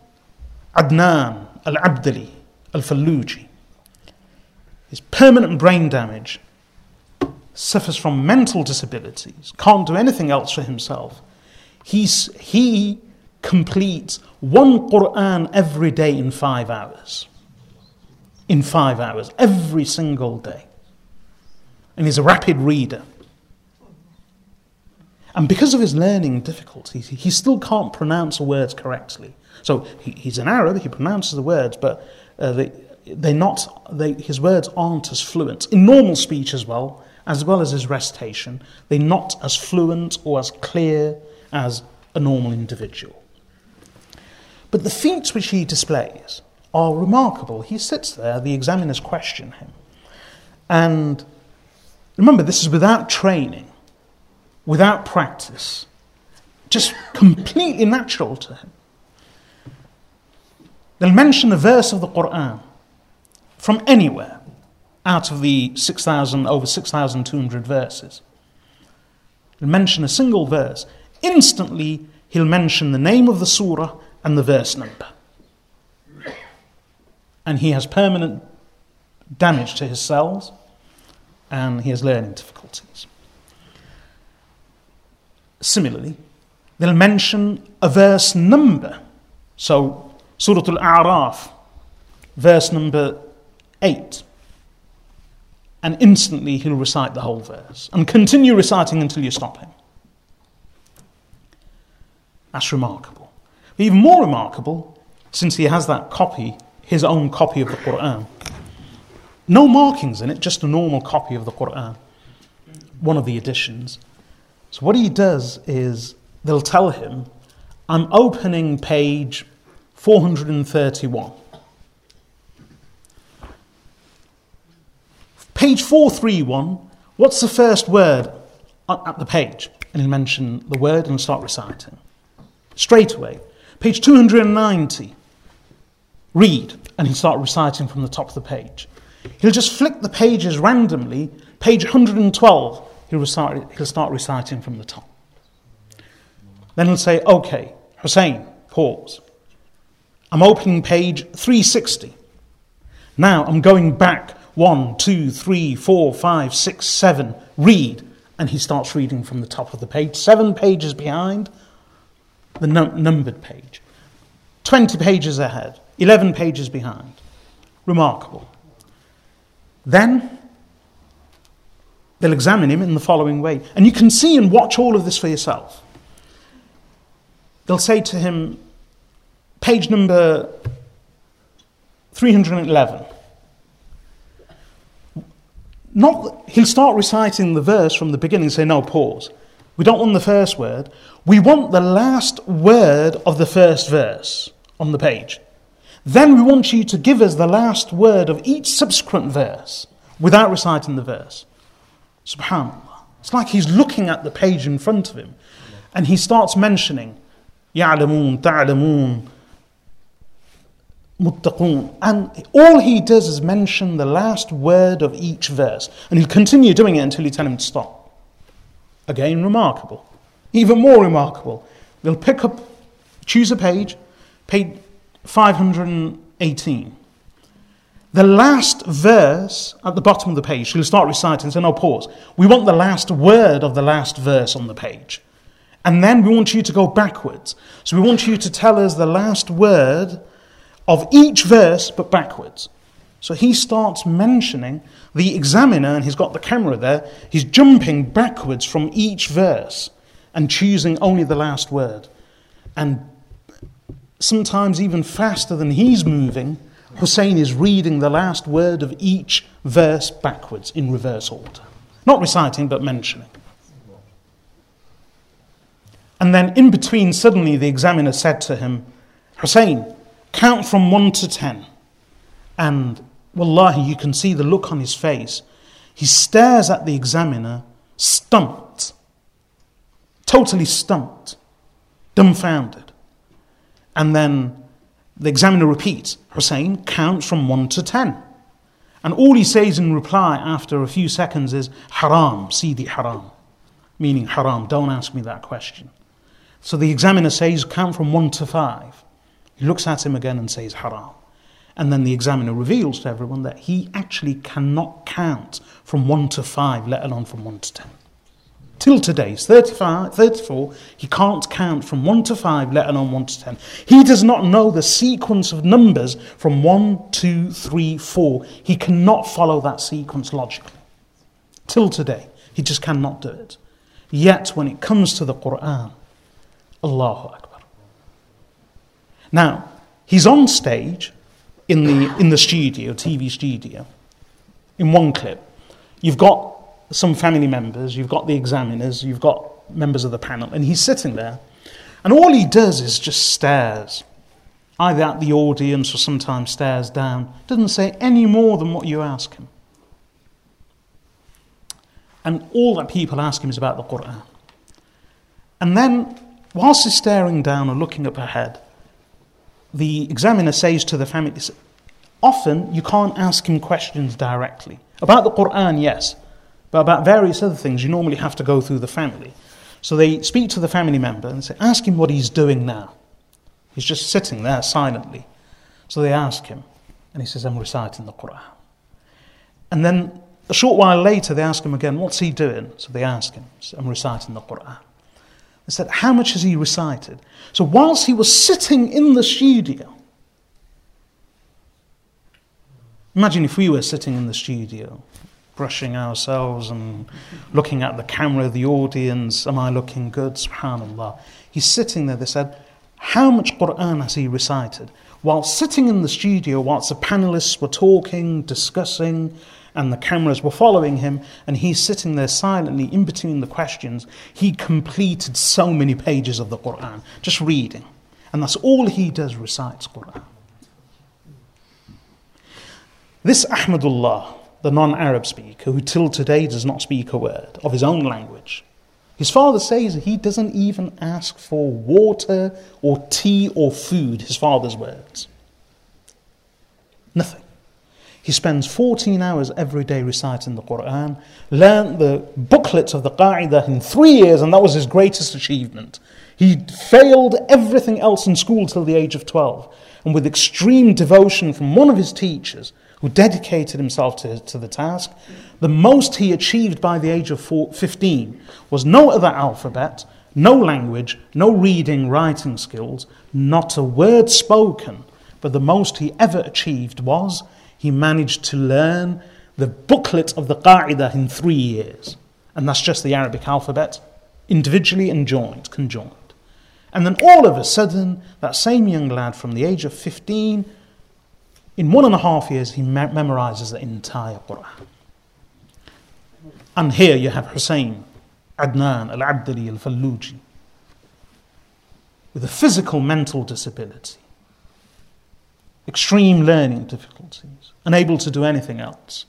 Adnan al Abdali al Falluji, his permanent brain damage, suffers from mental disabilities, can't do anything else for himself. He's, he completes one Quran every day in five hours. In five hours, every single day. And he's a rapid reader. And because of his learning difficulties, he still can't pronounce words correctly. So he, he's an Arab, he pronounces the words, but uh, they, they're not, they, his words aren't as fluent. In normal speech as well, as well as his recitation, they're not as fluent or as clear as a normal individual. But the feats which he displays are remarkable. He sits there, the examiners question him. And remember, this is without training, without practice, just completely natural to him. They'll mention a verse of the Quran from anywhere out of the 6,000, over 6,200 verses. He'll mention a single verse. Instantly, he'll mention the name of the surah and the verse number. And he has permanent damage to his cells and he has learning difficulties. Similarly, they'll mention a verse number. So, Surah Al A'raf, verse number 8. And instantly he'll recite the whole verse and continue reciting until you stop him. That's remarkable. Even more remarkable, since he has that copy, his own copy of the Quran, no markings in it, just a normal copy of the Quran, one of the editions. So what he does is they'll tell him, I'm opening page 431. Page 431, what's the first word at the page? And he'll mention the word and start reciting. Straight away. Page 290. Read. And he'll start reciting from the top of the page. He'll just flick the pages randomly. Page 112, he'll, recite, he'll start reciting from the top. Then he'll say, okay, Hussein, pause. I'm opening page 360. Now I'm going back one, two, three, four, five, six, seven. Read. And he starts reading from the top of the page. Seven pages behind, the num- numbered page. 20 pages ahead, 11 pages behind. Remarkable. Then they'll examine him in the following way. And you can see and watch all of this for yourself. They'll say to him, page number 311. Not, he'll start reciting the verse from the beginning and say, no, pause. We don't want the first word. We want the last word of the first verse on the page. Then we want you to give us the last word of each subsequent verse without reciting the verse. Subhanallah. It's like he's looking at the page in front of him and he starts mentioning يعلمون تعلمون muttaqun. And all he does is mention the last word of each verse. And he'll continue doing it until you tell him to stop. Again, remarkable. Even more remarkable. They'll pick up, choose a page, page 518. The last verse at the bottom of the page, she'll start reciting, so no pause. We want the last word of the last verse on the page. And then we want you to go backwards. So we want you to tell us the last word of each verse, but backwards. So he starts mentioning the examiner, and he's got the camera there, he's jumping backwards from each verse and choosing only the last word. And sometimes even faster than he's moving, Hussein is reading the last word of each verse backwards in reverse order. Not reciting, but mentioning. And then in between, suddenly the examiner said to him, Hussein, count from one to ten. And wallahi, you can see the look on his face. He stares at the examiner, stumped, totally stumped, dumbfounded. And then the examiner repeats, Hussein, count from 1 to 10. And all he says in reply after a few seconds is, Haram, Sidi Haram. Meaning, Haram, don't ask me that question. So the examiner says, count from 1 to 5. He looks at him again and says, Haram. And then the examiner reveals to everyone that he actually cannot count from 1 to 5, let alone from 1 to 10. Till today, he's 35, 34, he can't count from 1 to 5, let alone 1 to 10. He does not know the sequence of numbers from 1, 2, 3, 4. He cannot follow that sequence logically. Till today, he just cannot do it. Yet, when it comes to the Quran, Allahu Akbar. Now, he's on stage in the, in the studio, TV studio, in one clip. You've got some family members, you've got the examiners, you've got members of the panel, and he's sitting there. And all he does is just stares, either at the audience or sometimes stares down, doesn't say any more than what you ask him. And all that people ask him is about the Quran. And then, whilst he's staring down or looking up ahead, the examiner says to the family, often you can't ask him questions directly. About the Quran, yes. But about various other things, you normally have to go through the family. So they speak to the family member and say, Ask him what he's doing now. He's just sitting there silently. So they ask him, and he says, I'm reciting the Quran. And then a short while later, they ask him again, What's he doing? So they ask him, I'm reciting the Quran. They said, How much has he recited? So whilst he was sitting in the studio, imagine if we were sitting in the studio brushing ourselves and looking at the camera, the audience. Am I looking good? Subhanallah. He's sitting there. They said, How much Quran has he recited? While sitting in the studio, whilst the panelists were talking, discussing, and the cameras were following him, and he's sitting there silently in between the questions, he completed so many pages of the Quran, just reading. And that's all he does, recites Quran. This Ahmadullah, the non Arab speaker, who till today does not speak a word of his own language. His father says he doesn't even ask for water or tea or food, his father's words. Nothing. He spends 14 hours every day reciting the Quran, learned the booklet of the Qa'idah in three years, and that was his greatest achievement. He failed everything else in school till the age of 12. And with extreme devotion from one of his teachers, who dedicated himself to, to the task. The most he achieved by the age of 15 was no other alphabet, no language, no reading, writing skills, not a word spoken. But the most he ever achieved was he managed to learn the booklet of the Qa'idah in three years. And that's just the Arabic alphabet, individually and joined, conjoined. And then all of a sudden, that same young lad from the age of 15 in one and a half years, he me- memorizes the entire Quran. And here you have Hussein, Adnan, Al Abdali, Al Falluji, with a physical mental disability, extreme learning difficulties, unable to do anything else.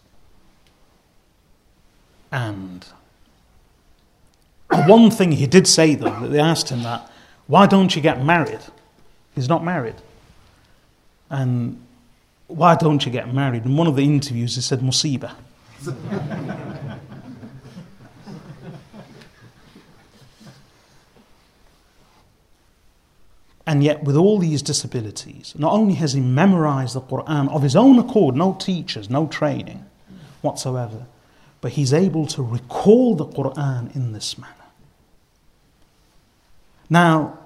And one thing he did say, though, that they asked him that, why don't you get married? He's not married. And why don't you get married? In one of the interviews, he said, Musiba. <laughs> and yet, with all these disabilities, not only has he memorized the Quran of his own accord, no teachers, no training whatsoever, but he's able to recall the Quran in this manner. Now,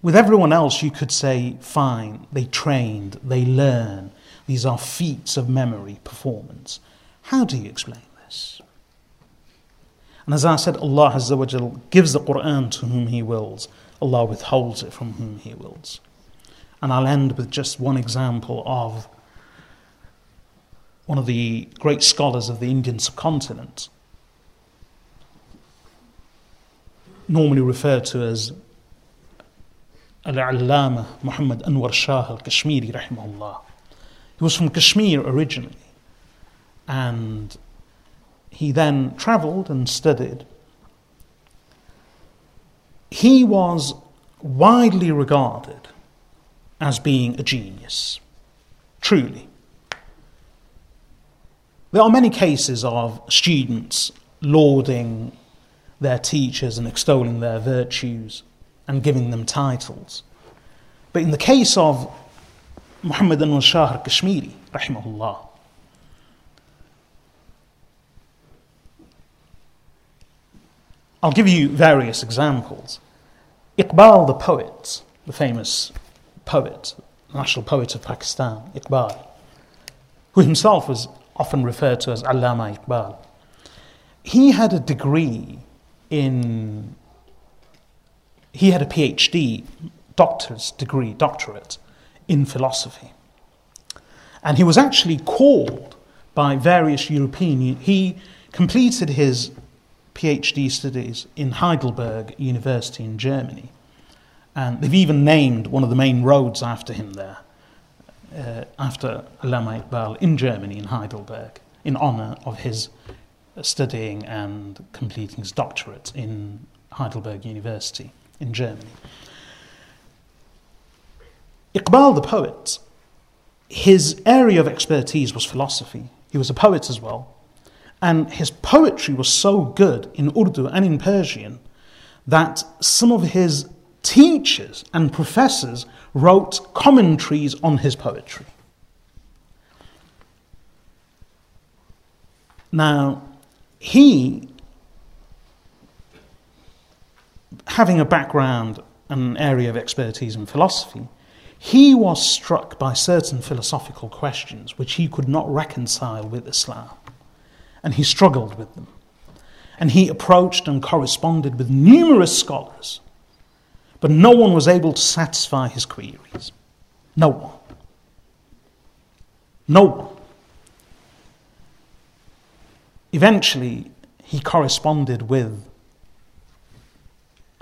with everyone else, you could say, fine, they trained, they learn, these are feats of memory performance. How do you explain this? And as I said, Allah Azza wa gives the Quran to whom He wills. Allah withholds it from whom He wills. And I'll end with just one example of one of the great scholars of the Indian subcontinent, normally referred to as Al-Allama Muhammad Anwar Shah al-Kashmiri rahimahullah. He was from Kashmir originally and he then travelled and studied. He was widely regarded as being a genius, truly. There are many cases of students lauding their teachers and extolling their virtues and giving them titles. But in the case of Muhammad al Shah Kashmiri, rahimahullah, I'll give you various examples. Iqbal the poet, the famous poet, national poet of Pakistan, Iqbal, who himself was often referred to as Allama Iqbal, he had a degree in, he had a PhD, doctor's degree, doctorate in philosophy. And he was actually called by various European, he completed his PhD studies in Heidelberg University in Germany. And they've even named one of the main roads after him there, uh, after Allama Iqbal in Germany, in Heidelberg, in honor of his studying and completing his doctorate in Heidelberg University in Germany. Iqbal the poet, his area of expertise was philosophy. He was a poet as well, and his poetry was so good in Urdu and in Persian that some of his teachers and professors wrote commentaries on his poetry. Now, he, having a background and an area of expertise in philosophy, he was struck by certain philosophical questions which he could not reconcile with Islam and he struggled with them. And he approached and corresponded with numerous scholars, but no one was able to satisfy his queries. No one. No one. Eventually, he corresponded with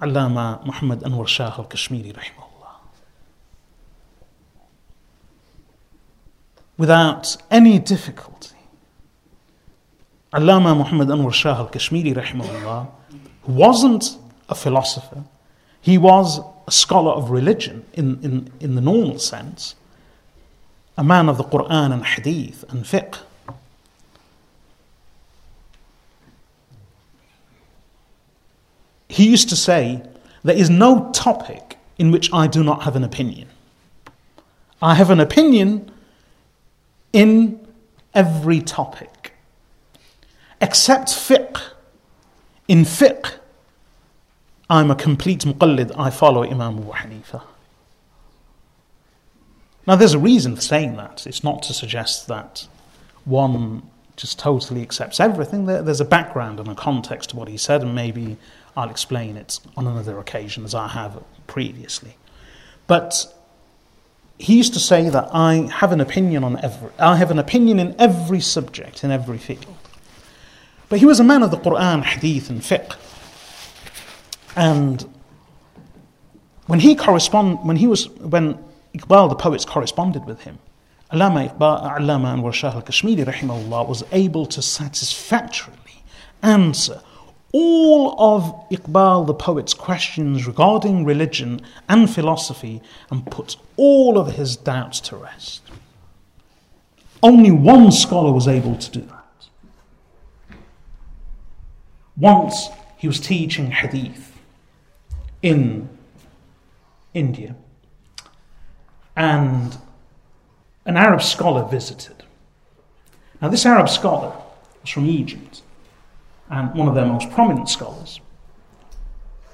Allama Muhammad Anwar Shah al Kashmiri, rahimahullah. Without any difficulty. Allama Muhammad Anwar Shah al Kashmiri, rahimahullah, wasn't a philosopher, he was a scholar of religion in, in, in the normal sense, a man of the Quran and Hadith and fiqh. He used to say, There is no topic in which I do not have an opinion. I have an opinion in every topic except fiqh. In fiqh, I'm a complete muqallid, I follow Imam Abu Hanifa. Now, there's a reason for saying that. It's not to suggest that one just totally accepts everything. There's a background and a context to what he said, and maybe I'll explain it on another occasion as I have previously. But he used to say that I have an opinion on every, I have an opinion in every subject, in every field. But he was a man of the Quran, Hadith, and Fiqh. And when he correspond, when he was, when Iqbal the poets corresponded with him, Allama Iqbal, Allama Anwar Shah al-Kashmiri rahimahullah was able to satisfactorily answer all of Iqbal the poet's questions regarding religion and philosophy and put all of his doubts to rest. Only one scholar was able to do that. Once he was teaching hadith in India, and an Arab scholar visited. Now, this Arab scholar was from Egypt and one of their most prominent scholars.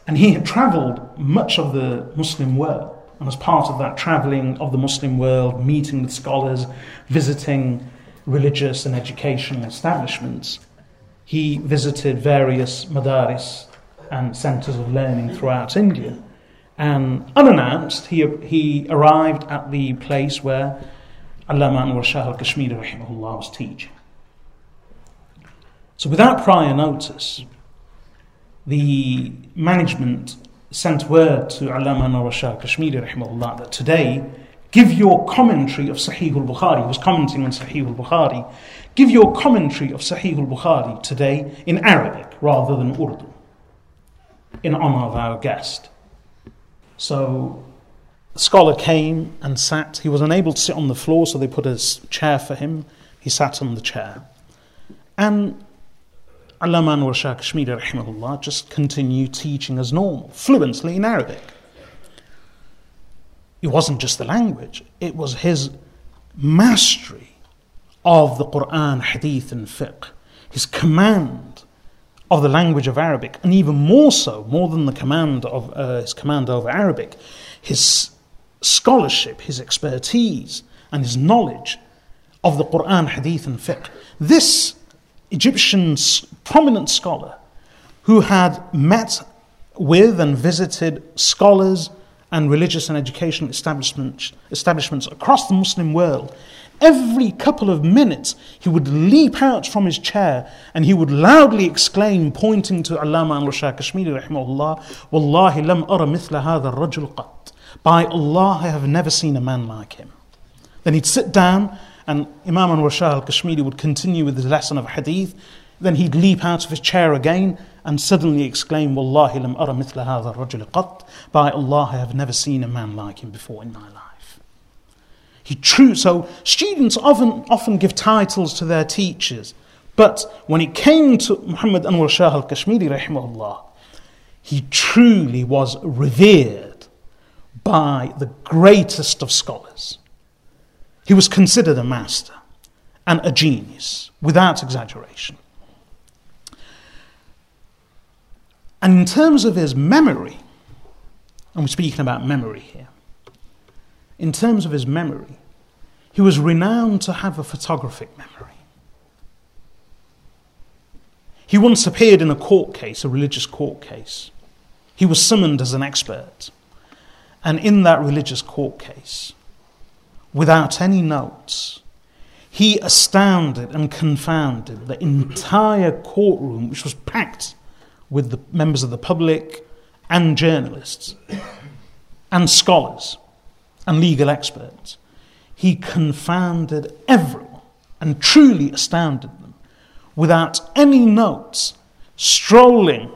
And he had traveled much of the Muslim world. And as part of that traveling of the Muslim world, meeting with scholars, visiting religious and educational establishments, he visited various madaris and centers of learning throughout India. And unannounced, he, he arrived at the place where Allama Anwar Shah al Kashmiri rahimahullah was teaching. So, without prior notice, the management sent word to Allama Anwar Shah al Kashmiri rahimahullah that today, give your commentary of Sahih al Bukhari. He was commenting on Sahih al Bukhari. Give your commentary of Sahih al Bukhari today in Arabic rather than Urdu, in honor of our guest. So, the scholar came and sat. He was unable to sit on the floor, so they put a chair for him. He sat on the chair. And Allama Anwar Shah Kashmiri rahimahullah just continued teaching as normal, fluently in Arabic. It wasn't just the language, it was his mastery of the Quran, Hadith, and Fiqh, his command of the language of Arabic, and even more so, more than the command of uh, his command over Arabic, his scholarship, his expertise, and his knowledge of the Quran, Hadith, and Fiqh. This Egyptian prominent scholar who had met with and visited scholars and religious and educational establishments, establishments across the Muslim world. Every couple of minutes, he would leap out from his chair and he would loudly exclaim, pointing to Allama al Shah Kashmiri, rahimahullah, Wallahi lam ara mithla hadha rajul qat. By Allah, I have never seen a man like him. Then he'd sit down, and Imam Anwar Shah al Kashmiri would continue with his lesson of hadith. Then he'd leap out of his chair again and suddenly exclaim, Wallahi lam ara mithla hadha rajul qat. By Allah, I have never seen a man like him before in my life. He true. So students often often give titles to their teachers, but when it came to Muhammad Anwar Shah al Kashmiri, rahimahullah, he truly was revered by the greatest of scholars. He was considered a master and a genius, without exaggeration. And in terms of his memory, and we're speaking about memory here, in terms of his memory, he was renowned to have a photographic memory. He once appeared in a court case, a religious court case. He was summoned as an expert. And in that religious court case, without any notes, he astounded and confounded the entire courtroom, which was packed with the members of the public and journalists and scholars and legal experts. He confounded everyone and truly astounded them without any notes, strolling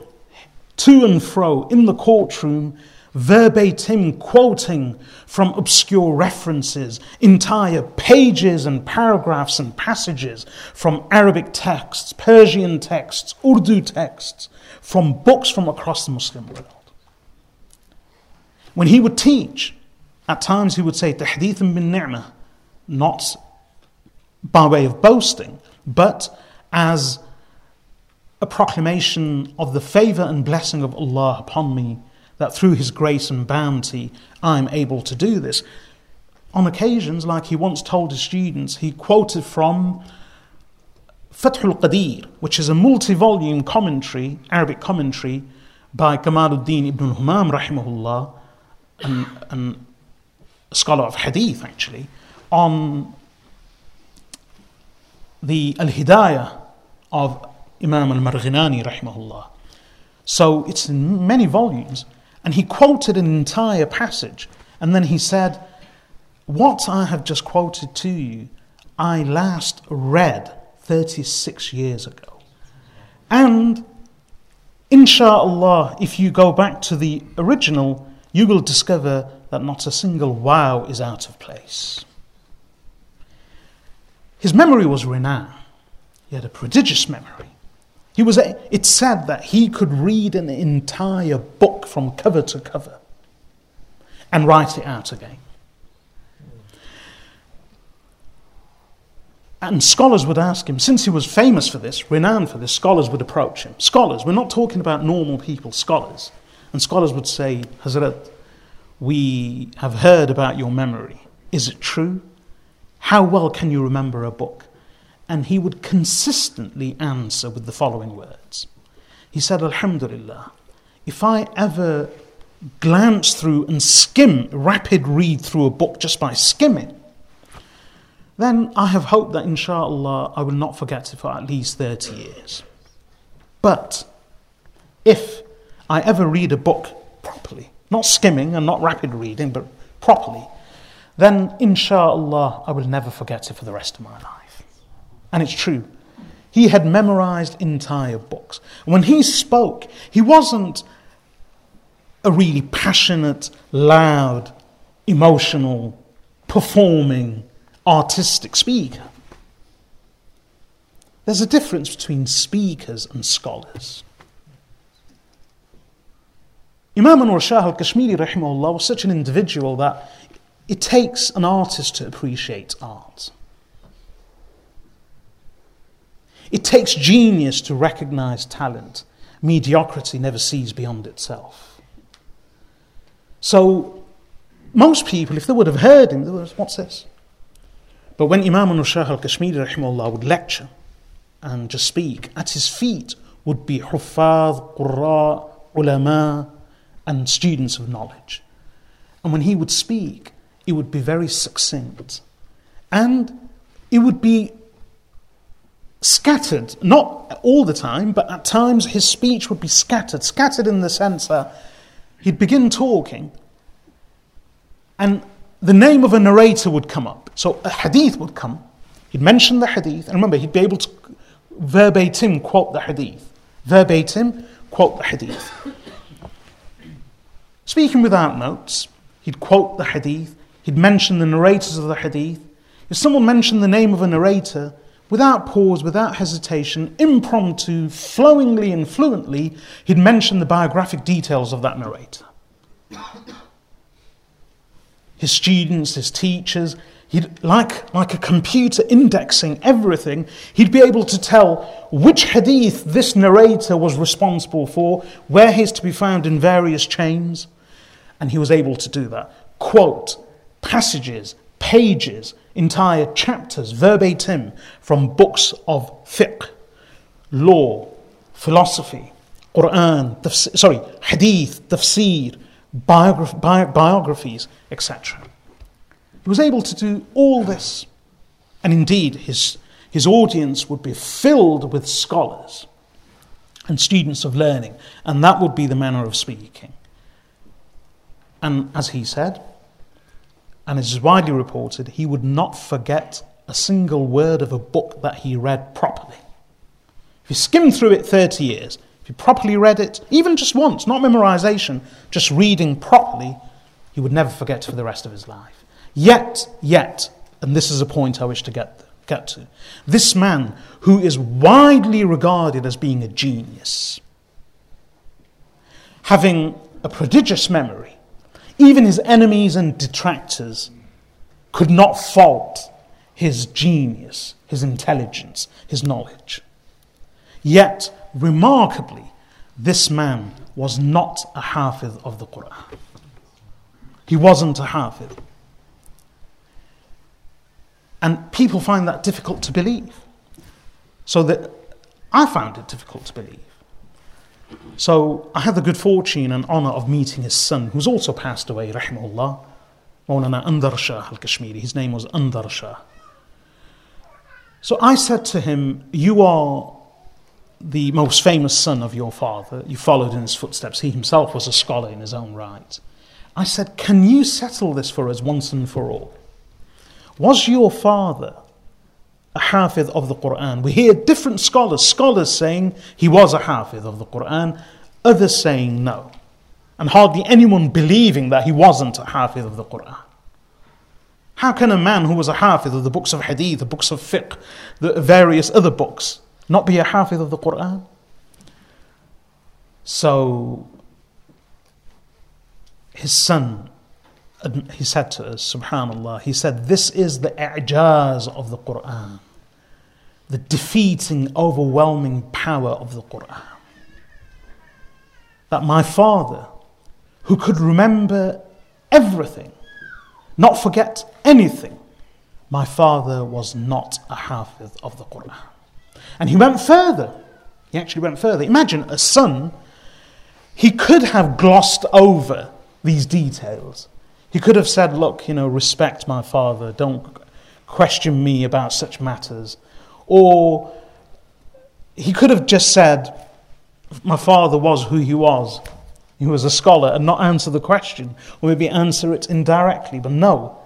to and fro in the courtroom verbatim quoting from obscure references, entire pages and paragraphs and passages from Arabic texts, Persian texts, Urdu texts, from books from across the Muslim world. When he would teach, at times he would say, Tahdith bin ni'mah, not by way of boasting, but as a proclamation of the favor and blessing of Allah upon me that through His grace and bounty I'm able to do this. On occasions, like he once told his students, he quoted from Fath al-Qadir, which is a multi-volume commentary, Arabic commentary by Kamaluddin ibn al-Humam rahimahullah, and, and a scholar of hadith actually, on the Al-Hidayah of Imam al-Marghinani rahimahullah. So it's in many volumes. And he quoted an entire passage. And then he said, What I have just quoted to you, I last read 36 years ago. And inshallah, if you go back to the original, you will discover that not a single waw is out of place. His memory was renowned. He had a prodigious memory. He was, a, it's said that he could read an entire book from cover to cover and write it out again. And scholars would ask him, since he was famous for this, renowned for this, scholars would approach him. Scholars, we're not talking about normal people, scholars. And scholars would say, Hazrat, we have heard about your memory. Is it true? How well can you remember a book? And he would consistently answer with the following words. He said, Alhamdulillah, if I ever glance through and skim, rapid read through a book just by skimming, then I have hope that inshallah I will not forget it for at least 30 years. But if I ever read a book properly, not skimming and not rapid reading, but properly, then inshallah I will never forget it for the rest of my life. And it's true. He had memorized entire books. When he spoke, he wasn't a really passionate, loud, emotional, performing, artistic speaker. There's a difference between speakers and scholars. Imam Anwar Shah al Kashmiri rahimahullah, was such an individual that it takes an artist to appreciate art. It takes genius to recognize talent. Mediocrity never sees beyond itself. So, most people, if they would have heard him, they would have, what's this? But when Imam Anwar Shah al Kashmiri rahimahullah would lecture and just speak, at his feet would be huffaz, qurra, ulama, and students of knowledge. And when he would speak, it would be very succinct. And it would be scattered, not all the time, but at times his speech would be scattered. Scattered in the sense that he'd begin talking, and the name of a narrator would come up. So a hadith would come. He'd mention the hadith, and remember, he'd be able to verbatim quote the hadith. Verbatim quote the hadith. Speaking without notes, he'd quote the hadith, he'd mention the narrators of the hadith. If someone mentioned the name of a narrator, without pause, without hesitation, impromptu, flowingly and fluently, he'd mention the biographic details of that narrator. His students, his teachers, he'd, like, like a computer indexing everything, he'd be able to tell which hadith this narrator was responsible for, where he's to be found in various chains, and he was able to do that. Quote passages, pages, entire chapters verbatim from books of fiqh, law, philosophy, Quran, sorry, hadith, tafsir, biograph, bi- biographies, etc. He was able to do all this. And indeed, his, his audience would be filled with scholars and students of learning, and that would be the manner of speaking. And as he said, and it is widely reported, he would not forget a single word of a book that he read properly. If you skim through it 30 years, if you properly read it, even just once, not memorization, just reading properly, he would never forget for the rest of his life. Yet, yet, and this is a point I wish to get, get to, this man who is widely regarded as being a genius, having a prodigious memory, even his enemies and detractors could not fault his genius, his intelligence, his knowledge. Yet, remarkably, this man was not a hafiz of the Quran. He wasn't a hafiz. And people find that difficult to believe. So that I found it difficult to believe. So I had the good fortune and honor of meeting his son, who's also passed away, rahimahullah, Maulana Anzar Shah al Kashmiri. His name was Anzar Shah. So I said to him, You are the most famous son of your father. You followed in his footsteps. He himself was a scholar in his own right. I said, Can you settle this for us once and for all? Was your father a hafiz of the Quran. We hear different scholars, scholars saying he was a hafiz of the Quran, others saying no. And hardly anyone believing that he wasn't a hafiz of the Quran. How can a man who was a hafiz of the books of hadith, the books of fiqh, the various other books, not be a hafiz of the Quran? So, his son, he said to us, subhanAllah, he said, This is the i'jaz of the Quran the defeating, overwhelming power of the Quran. That my father, who could remember everything, not forget anything, my father was not a hafiz of the Quran. And he went further. He actually went further. Imagine a son, he could have glossed over these details. He could have said, Look, you know, respect my father, don't question me about such matters. Or he could have just said, My father was who he was. He was a scholar and not answer the question, or maybe answer it indirectly. But no.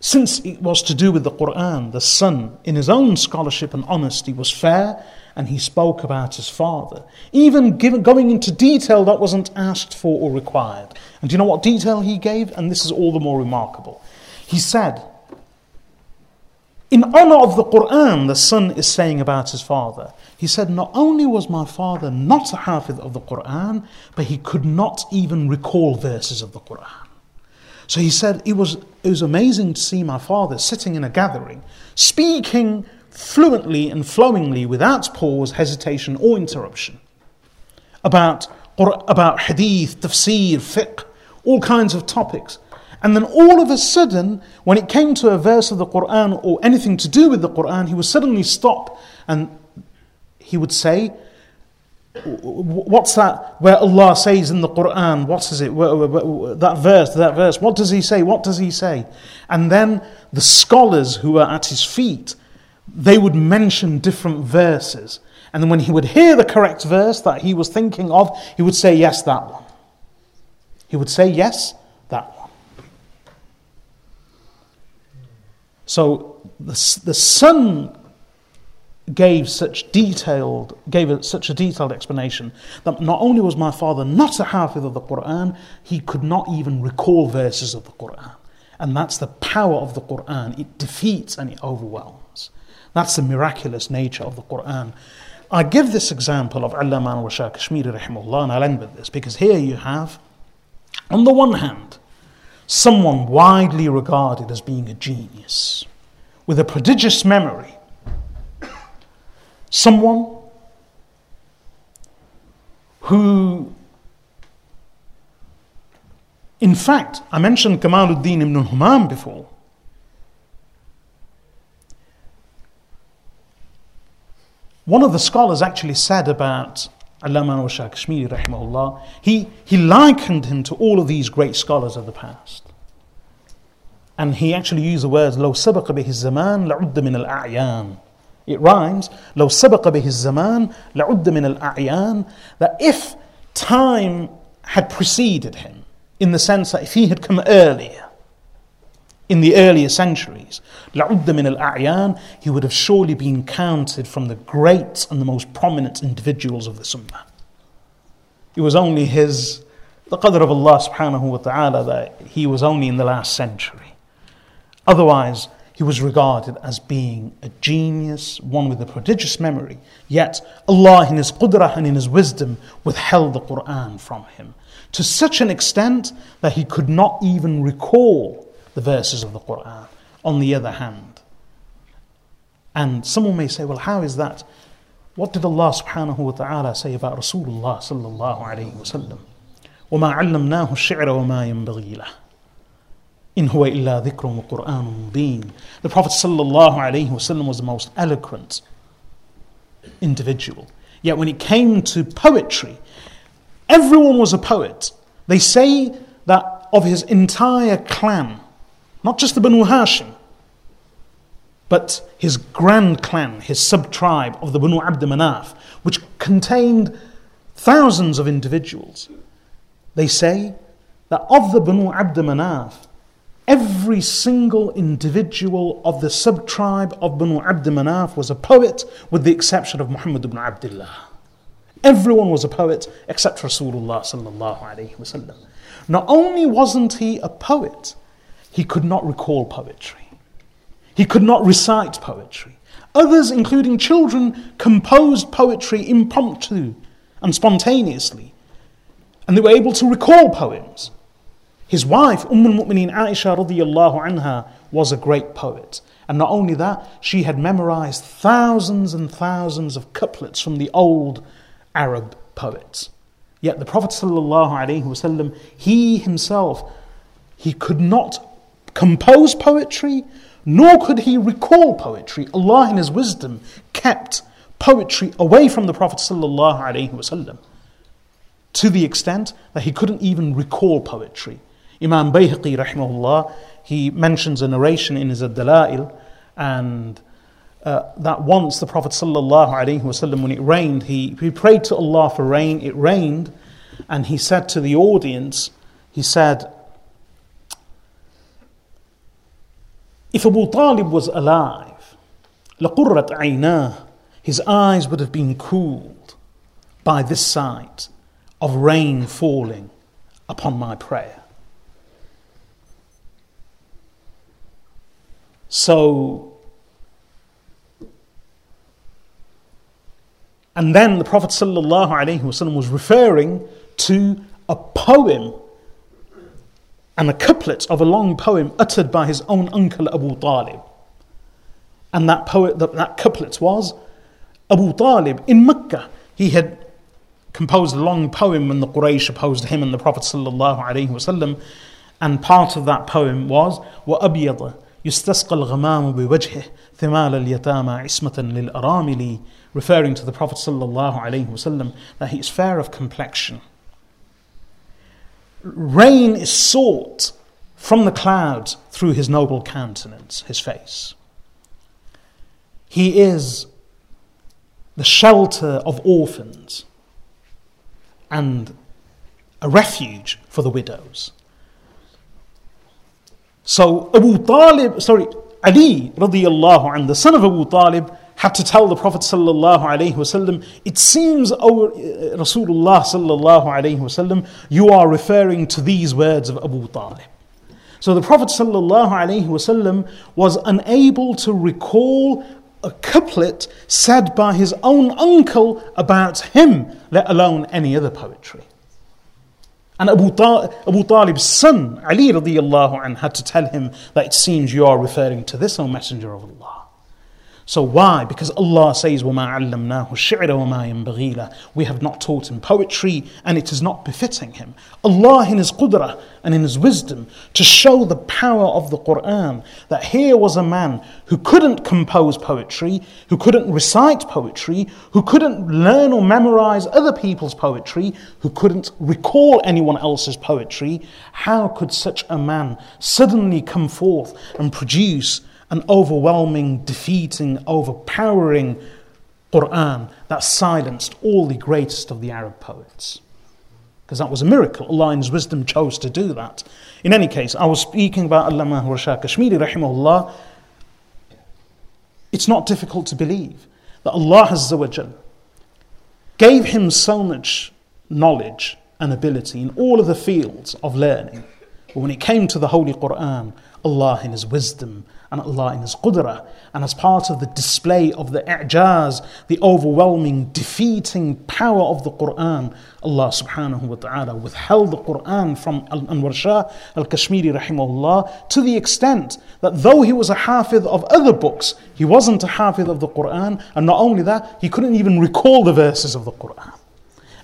Since it was to do with the Quran, the son, in his own scholarship and honesty, was fair and he spoke about his father. Even given, going into detail that wasn't asked for or required. And do you know what detail he gave? And this is all the more remarkable. He said, in honor of the Quran, the son is saying about his father. He said, Not only was my father not a hafiz of the Quran, but he could not even recall verses of the Quran. So he said, it was, it was amazing to see my father sitting in a gathering, speaking fluently and flowingly without pause, hesitation, or interruption about, about hadith, tafsir, fiqh, all kinds of topics. And then all of a sudden, when it came to a verse of the Quran or anything to do with the Quran, he would suddenly stop and he would say, What's that where Allah says in the Quran? What is it? That verse, that verse. What does he say? What does he say? And then the scholars who were at his feet they would mention different verses. And then when he would hear the correct verse that he was thinking of, he would say, Yes, that one. He would say, Yes, that one. So the, the son gave such detailed gave such a detailed explanation that not only was my father not a hafiz of the Quran, he could not even recall verses of the Quran. And that's the power of the Quran. It defeats and it overwhelms. That's the miraculous nature of the Quran. I give this example of Allama al Kashmiri rahimahullah, and I'll end with this because here you have, on the one hand, someone widely regarded as being a genius with a prodigious memory, someone who, in fact, I mentioned Kamaluddin ibn Humam before. One of the scholars actually said about Allama al Kashmiri, rahimahullah, he, he likened him to all of these great scholars of the past. And he actually used the words, لو سبق به الزمان لعد من الأعيان. It rhymes, لو سبق به الزمان لعد من الأعيان. That if time had preceded him, in the sense that if he had come earlier, in the earlier centuries, لَعُدَّ مِنَ الْأَعْيَانِ He would have surely been counted from the great and the most prominent individuals of the Sunnah. It was only his, the qadr of Allah subhanahu wa ta'ala that he was only in the last century. Otherwise, he was regarded as being a genius, one with a prodigious memory. Yet Allah, in His qudrah and in His wisdom, withheld the Quran from him to such an extent that he could not even recall the verses of the Quran. On the other hand, and someone may say, well, how is that? What did Allah subhanahu wa ta'ala say about Rasulullah sallallahu alayhi wa sallam? وما علمناه الشعر وما ينبغي له إن هو إلا ذكر وقرآن مبين The Prophet sallallahu alayhi wasallam was the most eloquent individual. Yet when it came to poetry, everyone was a poet. They say that of his entire clan, not just the Banu Hashim, but his grand clan, his sub tribe of the Banu Abd Manaf, which contained thousands of individuals. They say that of the Banu Abd Manaf, every single individual of the sub tribe of Banu Abd Manaf was a poet, with the exception of Muhammad ibn Abdullah. Everyone was a poet except Rasulullah. Not only wasn't he a poet, he could not recall poetry. He could not recite poetry. Others, including children, composed poetry impromptu and spontaneously. And they were able to recall poems. His wife, Umm al-Mu'mineen Aisha radiyallahu anha, was a great poet. And not only that, she had memorized thousands and thousands of couplets from the old Arab poets. Yet the Prophet wasallam, he himself, he could not compose poetry, nor could he recall poetry. Allah, in His wisdom, kept poetry away from the Prophet ﷺ to the extent that he couldn't even recall poetry. Imam Bayhaqi, rahimahullah, he mentions a narration in his Ad-Dalail and uh, that once the Prophet wasallam, when it rained, he, he prayed to Allah for rain. It rained, and he said to the audience, he said, "If Abu Talib was alive, لقرت عيناه, his eyes would have been cooled by this sight of rain falling upon my prayer." So, and then the Prophet ﷺ was referring to a poem and a couplet of a long poem uttered by his own uncle Abu Talib. And that, poet, that, that couplet was Abu Talib in Mecca. He had composed a long poem when the Quraysh opposed him and the Prophet ﷺ. And part of that poem was وَأَبْيَضَ يستسقى الغمام بوجهه ثمال اليتامى عصمة للأرامل referring to the Prophet sallallahu alaihi wasallam that he is fair of complexion. Rain is sought from the clouds through his noble countenance, his face. He is the shelter of orphans and a refuge for the widows. So Abu Talib, sorry, Ali radiallahu anh, the son of Abu Talib, had to tell the Prophet sallallahu alaihi wasallam, it seems, O uh, Rasulullah sallallahu alaihi wasallam, you are referring to these words of Abu Talib. So the Prophet sallallahu alaihi wasallam was unable to recall a couplet said by his own uncle about him, let alone any other poetry. And Abu, Ta- Abu Talib's son, Ali radiallahu anh, had to tell him that it seems you are referring to this, O Messenger of Allah. So why? Because Allah says, وَمَا عَلَّمْنَاهُ الشِّعْرَ وَمَا يَنبَغِي لَهُ We have not taught him poetry and it is not befitting him. Allah in His qudra and in His wisdom to show the power of the Qur'an that here was a man who couldn't compose poetry, who couldn't recite poetry, who couldn't learn or memorize other people's poetry, who couldn't recall anyone else's poetry. How could such a man suddenly come forth and produce an overwhelming, defeating, overpowering Quran that silenced all the greatest of the Arab poets. Because that was a miracle. Allah in His wisdom chose to do that. In any case, I was speaking about Allama Rashad Kashmiri, rahimahullah. It's not difficult to believe that Allah Azza wa gave him so much knowledge and ability in all of the fields of learning. But when it came to the Holy Quran, Allah in His wisdom and Allah in His qudra, and as part of the display of the i'jaz, the overwhelming, defeating power of the Quran, Allah subhanahu wa ta'ala withheld the Quran from Anwar Shah al Kashmiri rahimahullah to the extent that though he was a hafidh of other books, he wasn't a hafidh of the Quran, and not only that, he couldn't even recall the verses of the Quran.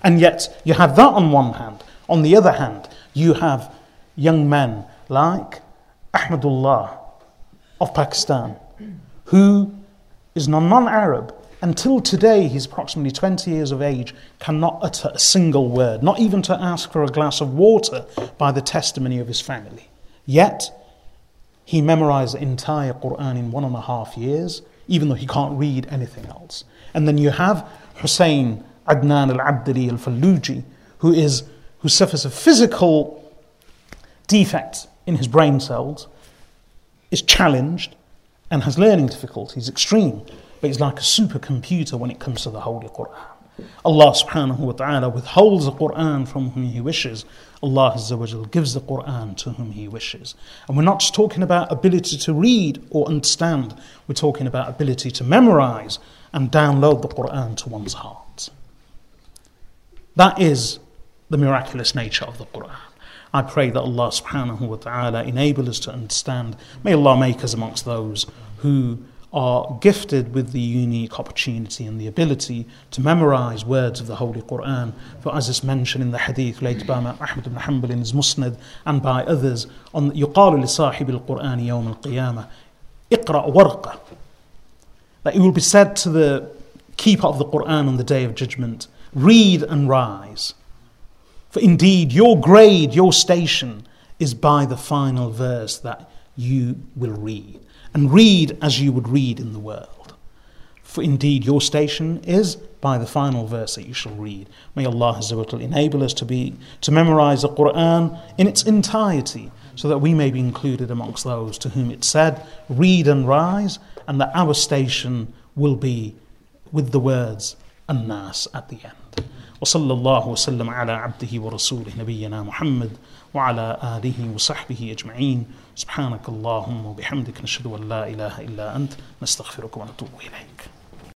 And yet, you have that on one hand. On the other hand, you have young men like Ahmadullah of Pakistan, who is non Arab. Until today, he's approximately 20 years of age, cannot utter a single word, not even to ask for a glass of water by the testimony of his family. Yet, he memorized the entire Quran in one and a half years, even though he can't read anything else. And then you have Hussein Adnan al Abdali al Falluji, who, is, who suffers a physical defect in his brain cells, is challenged and has learning difficulties, extreme, but he's like a supercomputer when it comes to the Holy Quran. Allah subhanahu wa ta'ala withholds the Quran from whom He wishes. Allah gives the Quran to whom He wishes. And we're not just talking about ability to read or understand, we're talking about ability to memorize and download the Quran to one's heart. That is the miraculous nature of the Quran. I pray that Allah subhanahu wa ta'ala enable us to understand. May Allah make us amongst those who are gifted with the unique opportunity and the ability to memorize words of the Holy Quran. For as is mentioned in the hadith later by Ahmad ibn Hanbal in his Musnad and by others, on يقال لصاحب القرآن يوم القيامة اقرأ ورقة that it will be said to the keeper of the Quran on the day of judgment, read and rise. For indeed, your grade, your station is by the final verse that you will read. And read as you would read in the world. For indeed, your station is by the final verse that you shall read. May Allah enable us to be to memorize the Quran in its entirety, so that we may be included amongst those to whom it said, "Read and rise," and that our station will be with the words "An-Nas" at the end. وصلى الله وسلم على عبده ورسوله نبينا محمد وعلى آله وصحبه أجمعين. سبحانك اللهم وبحمدك نشهد أن لا إله إلا أنت. نستغفرك ونتوب إليك.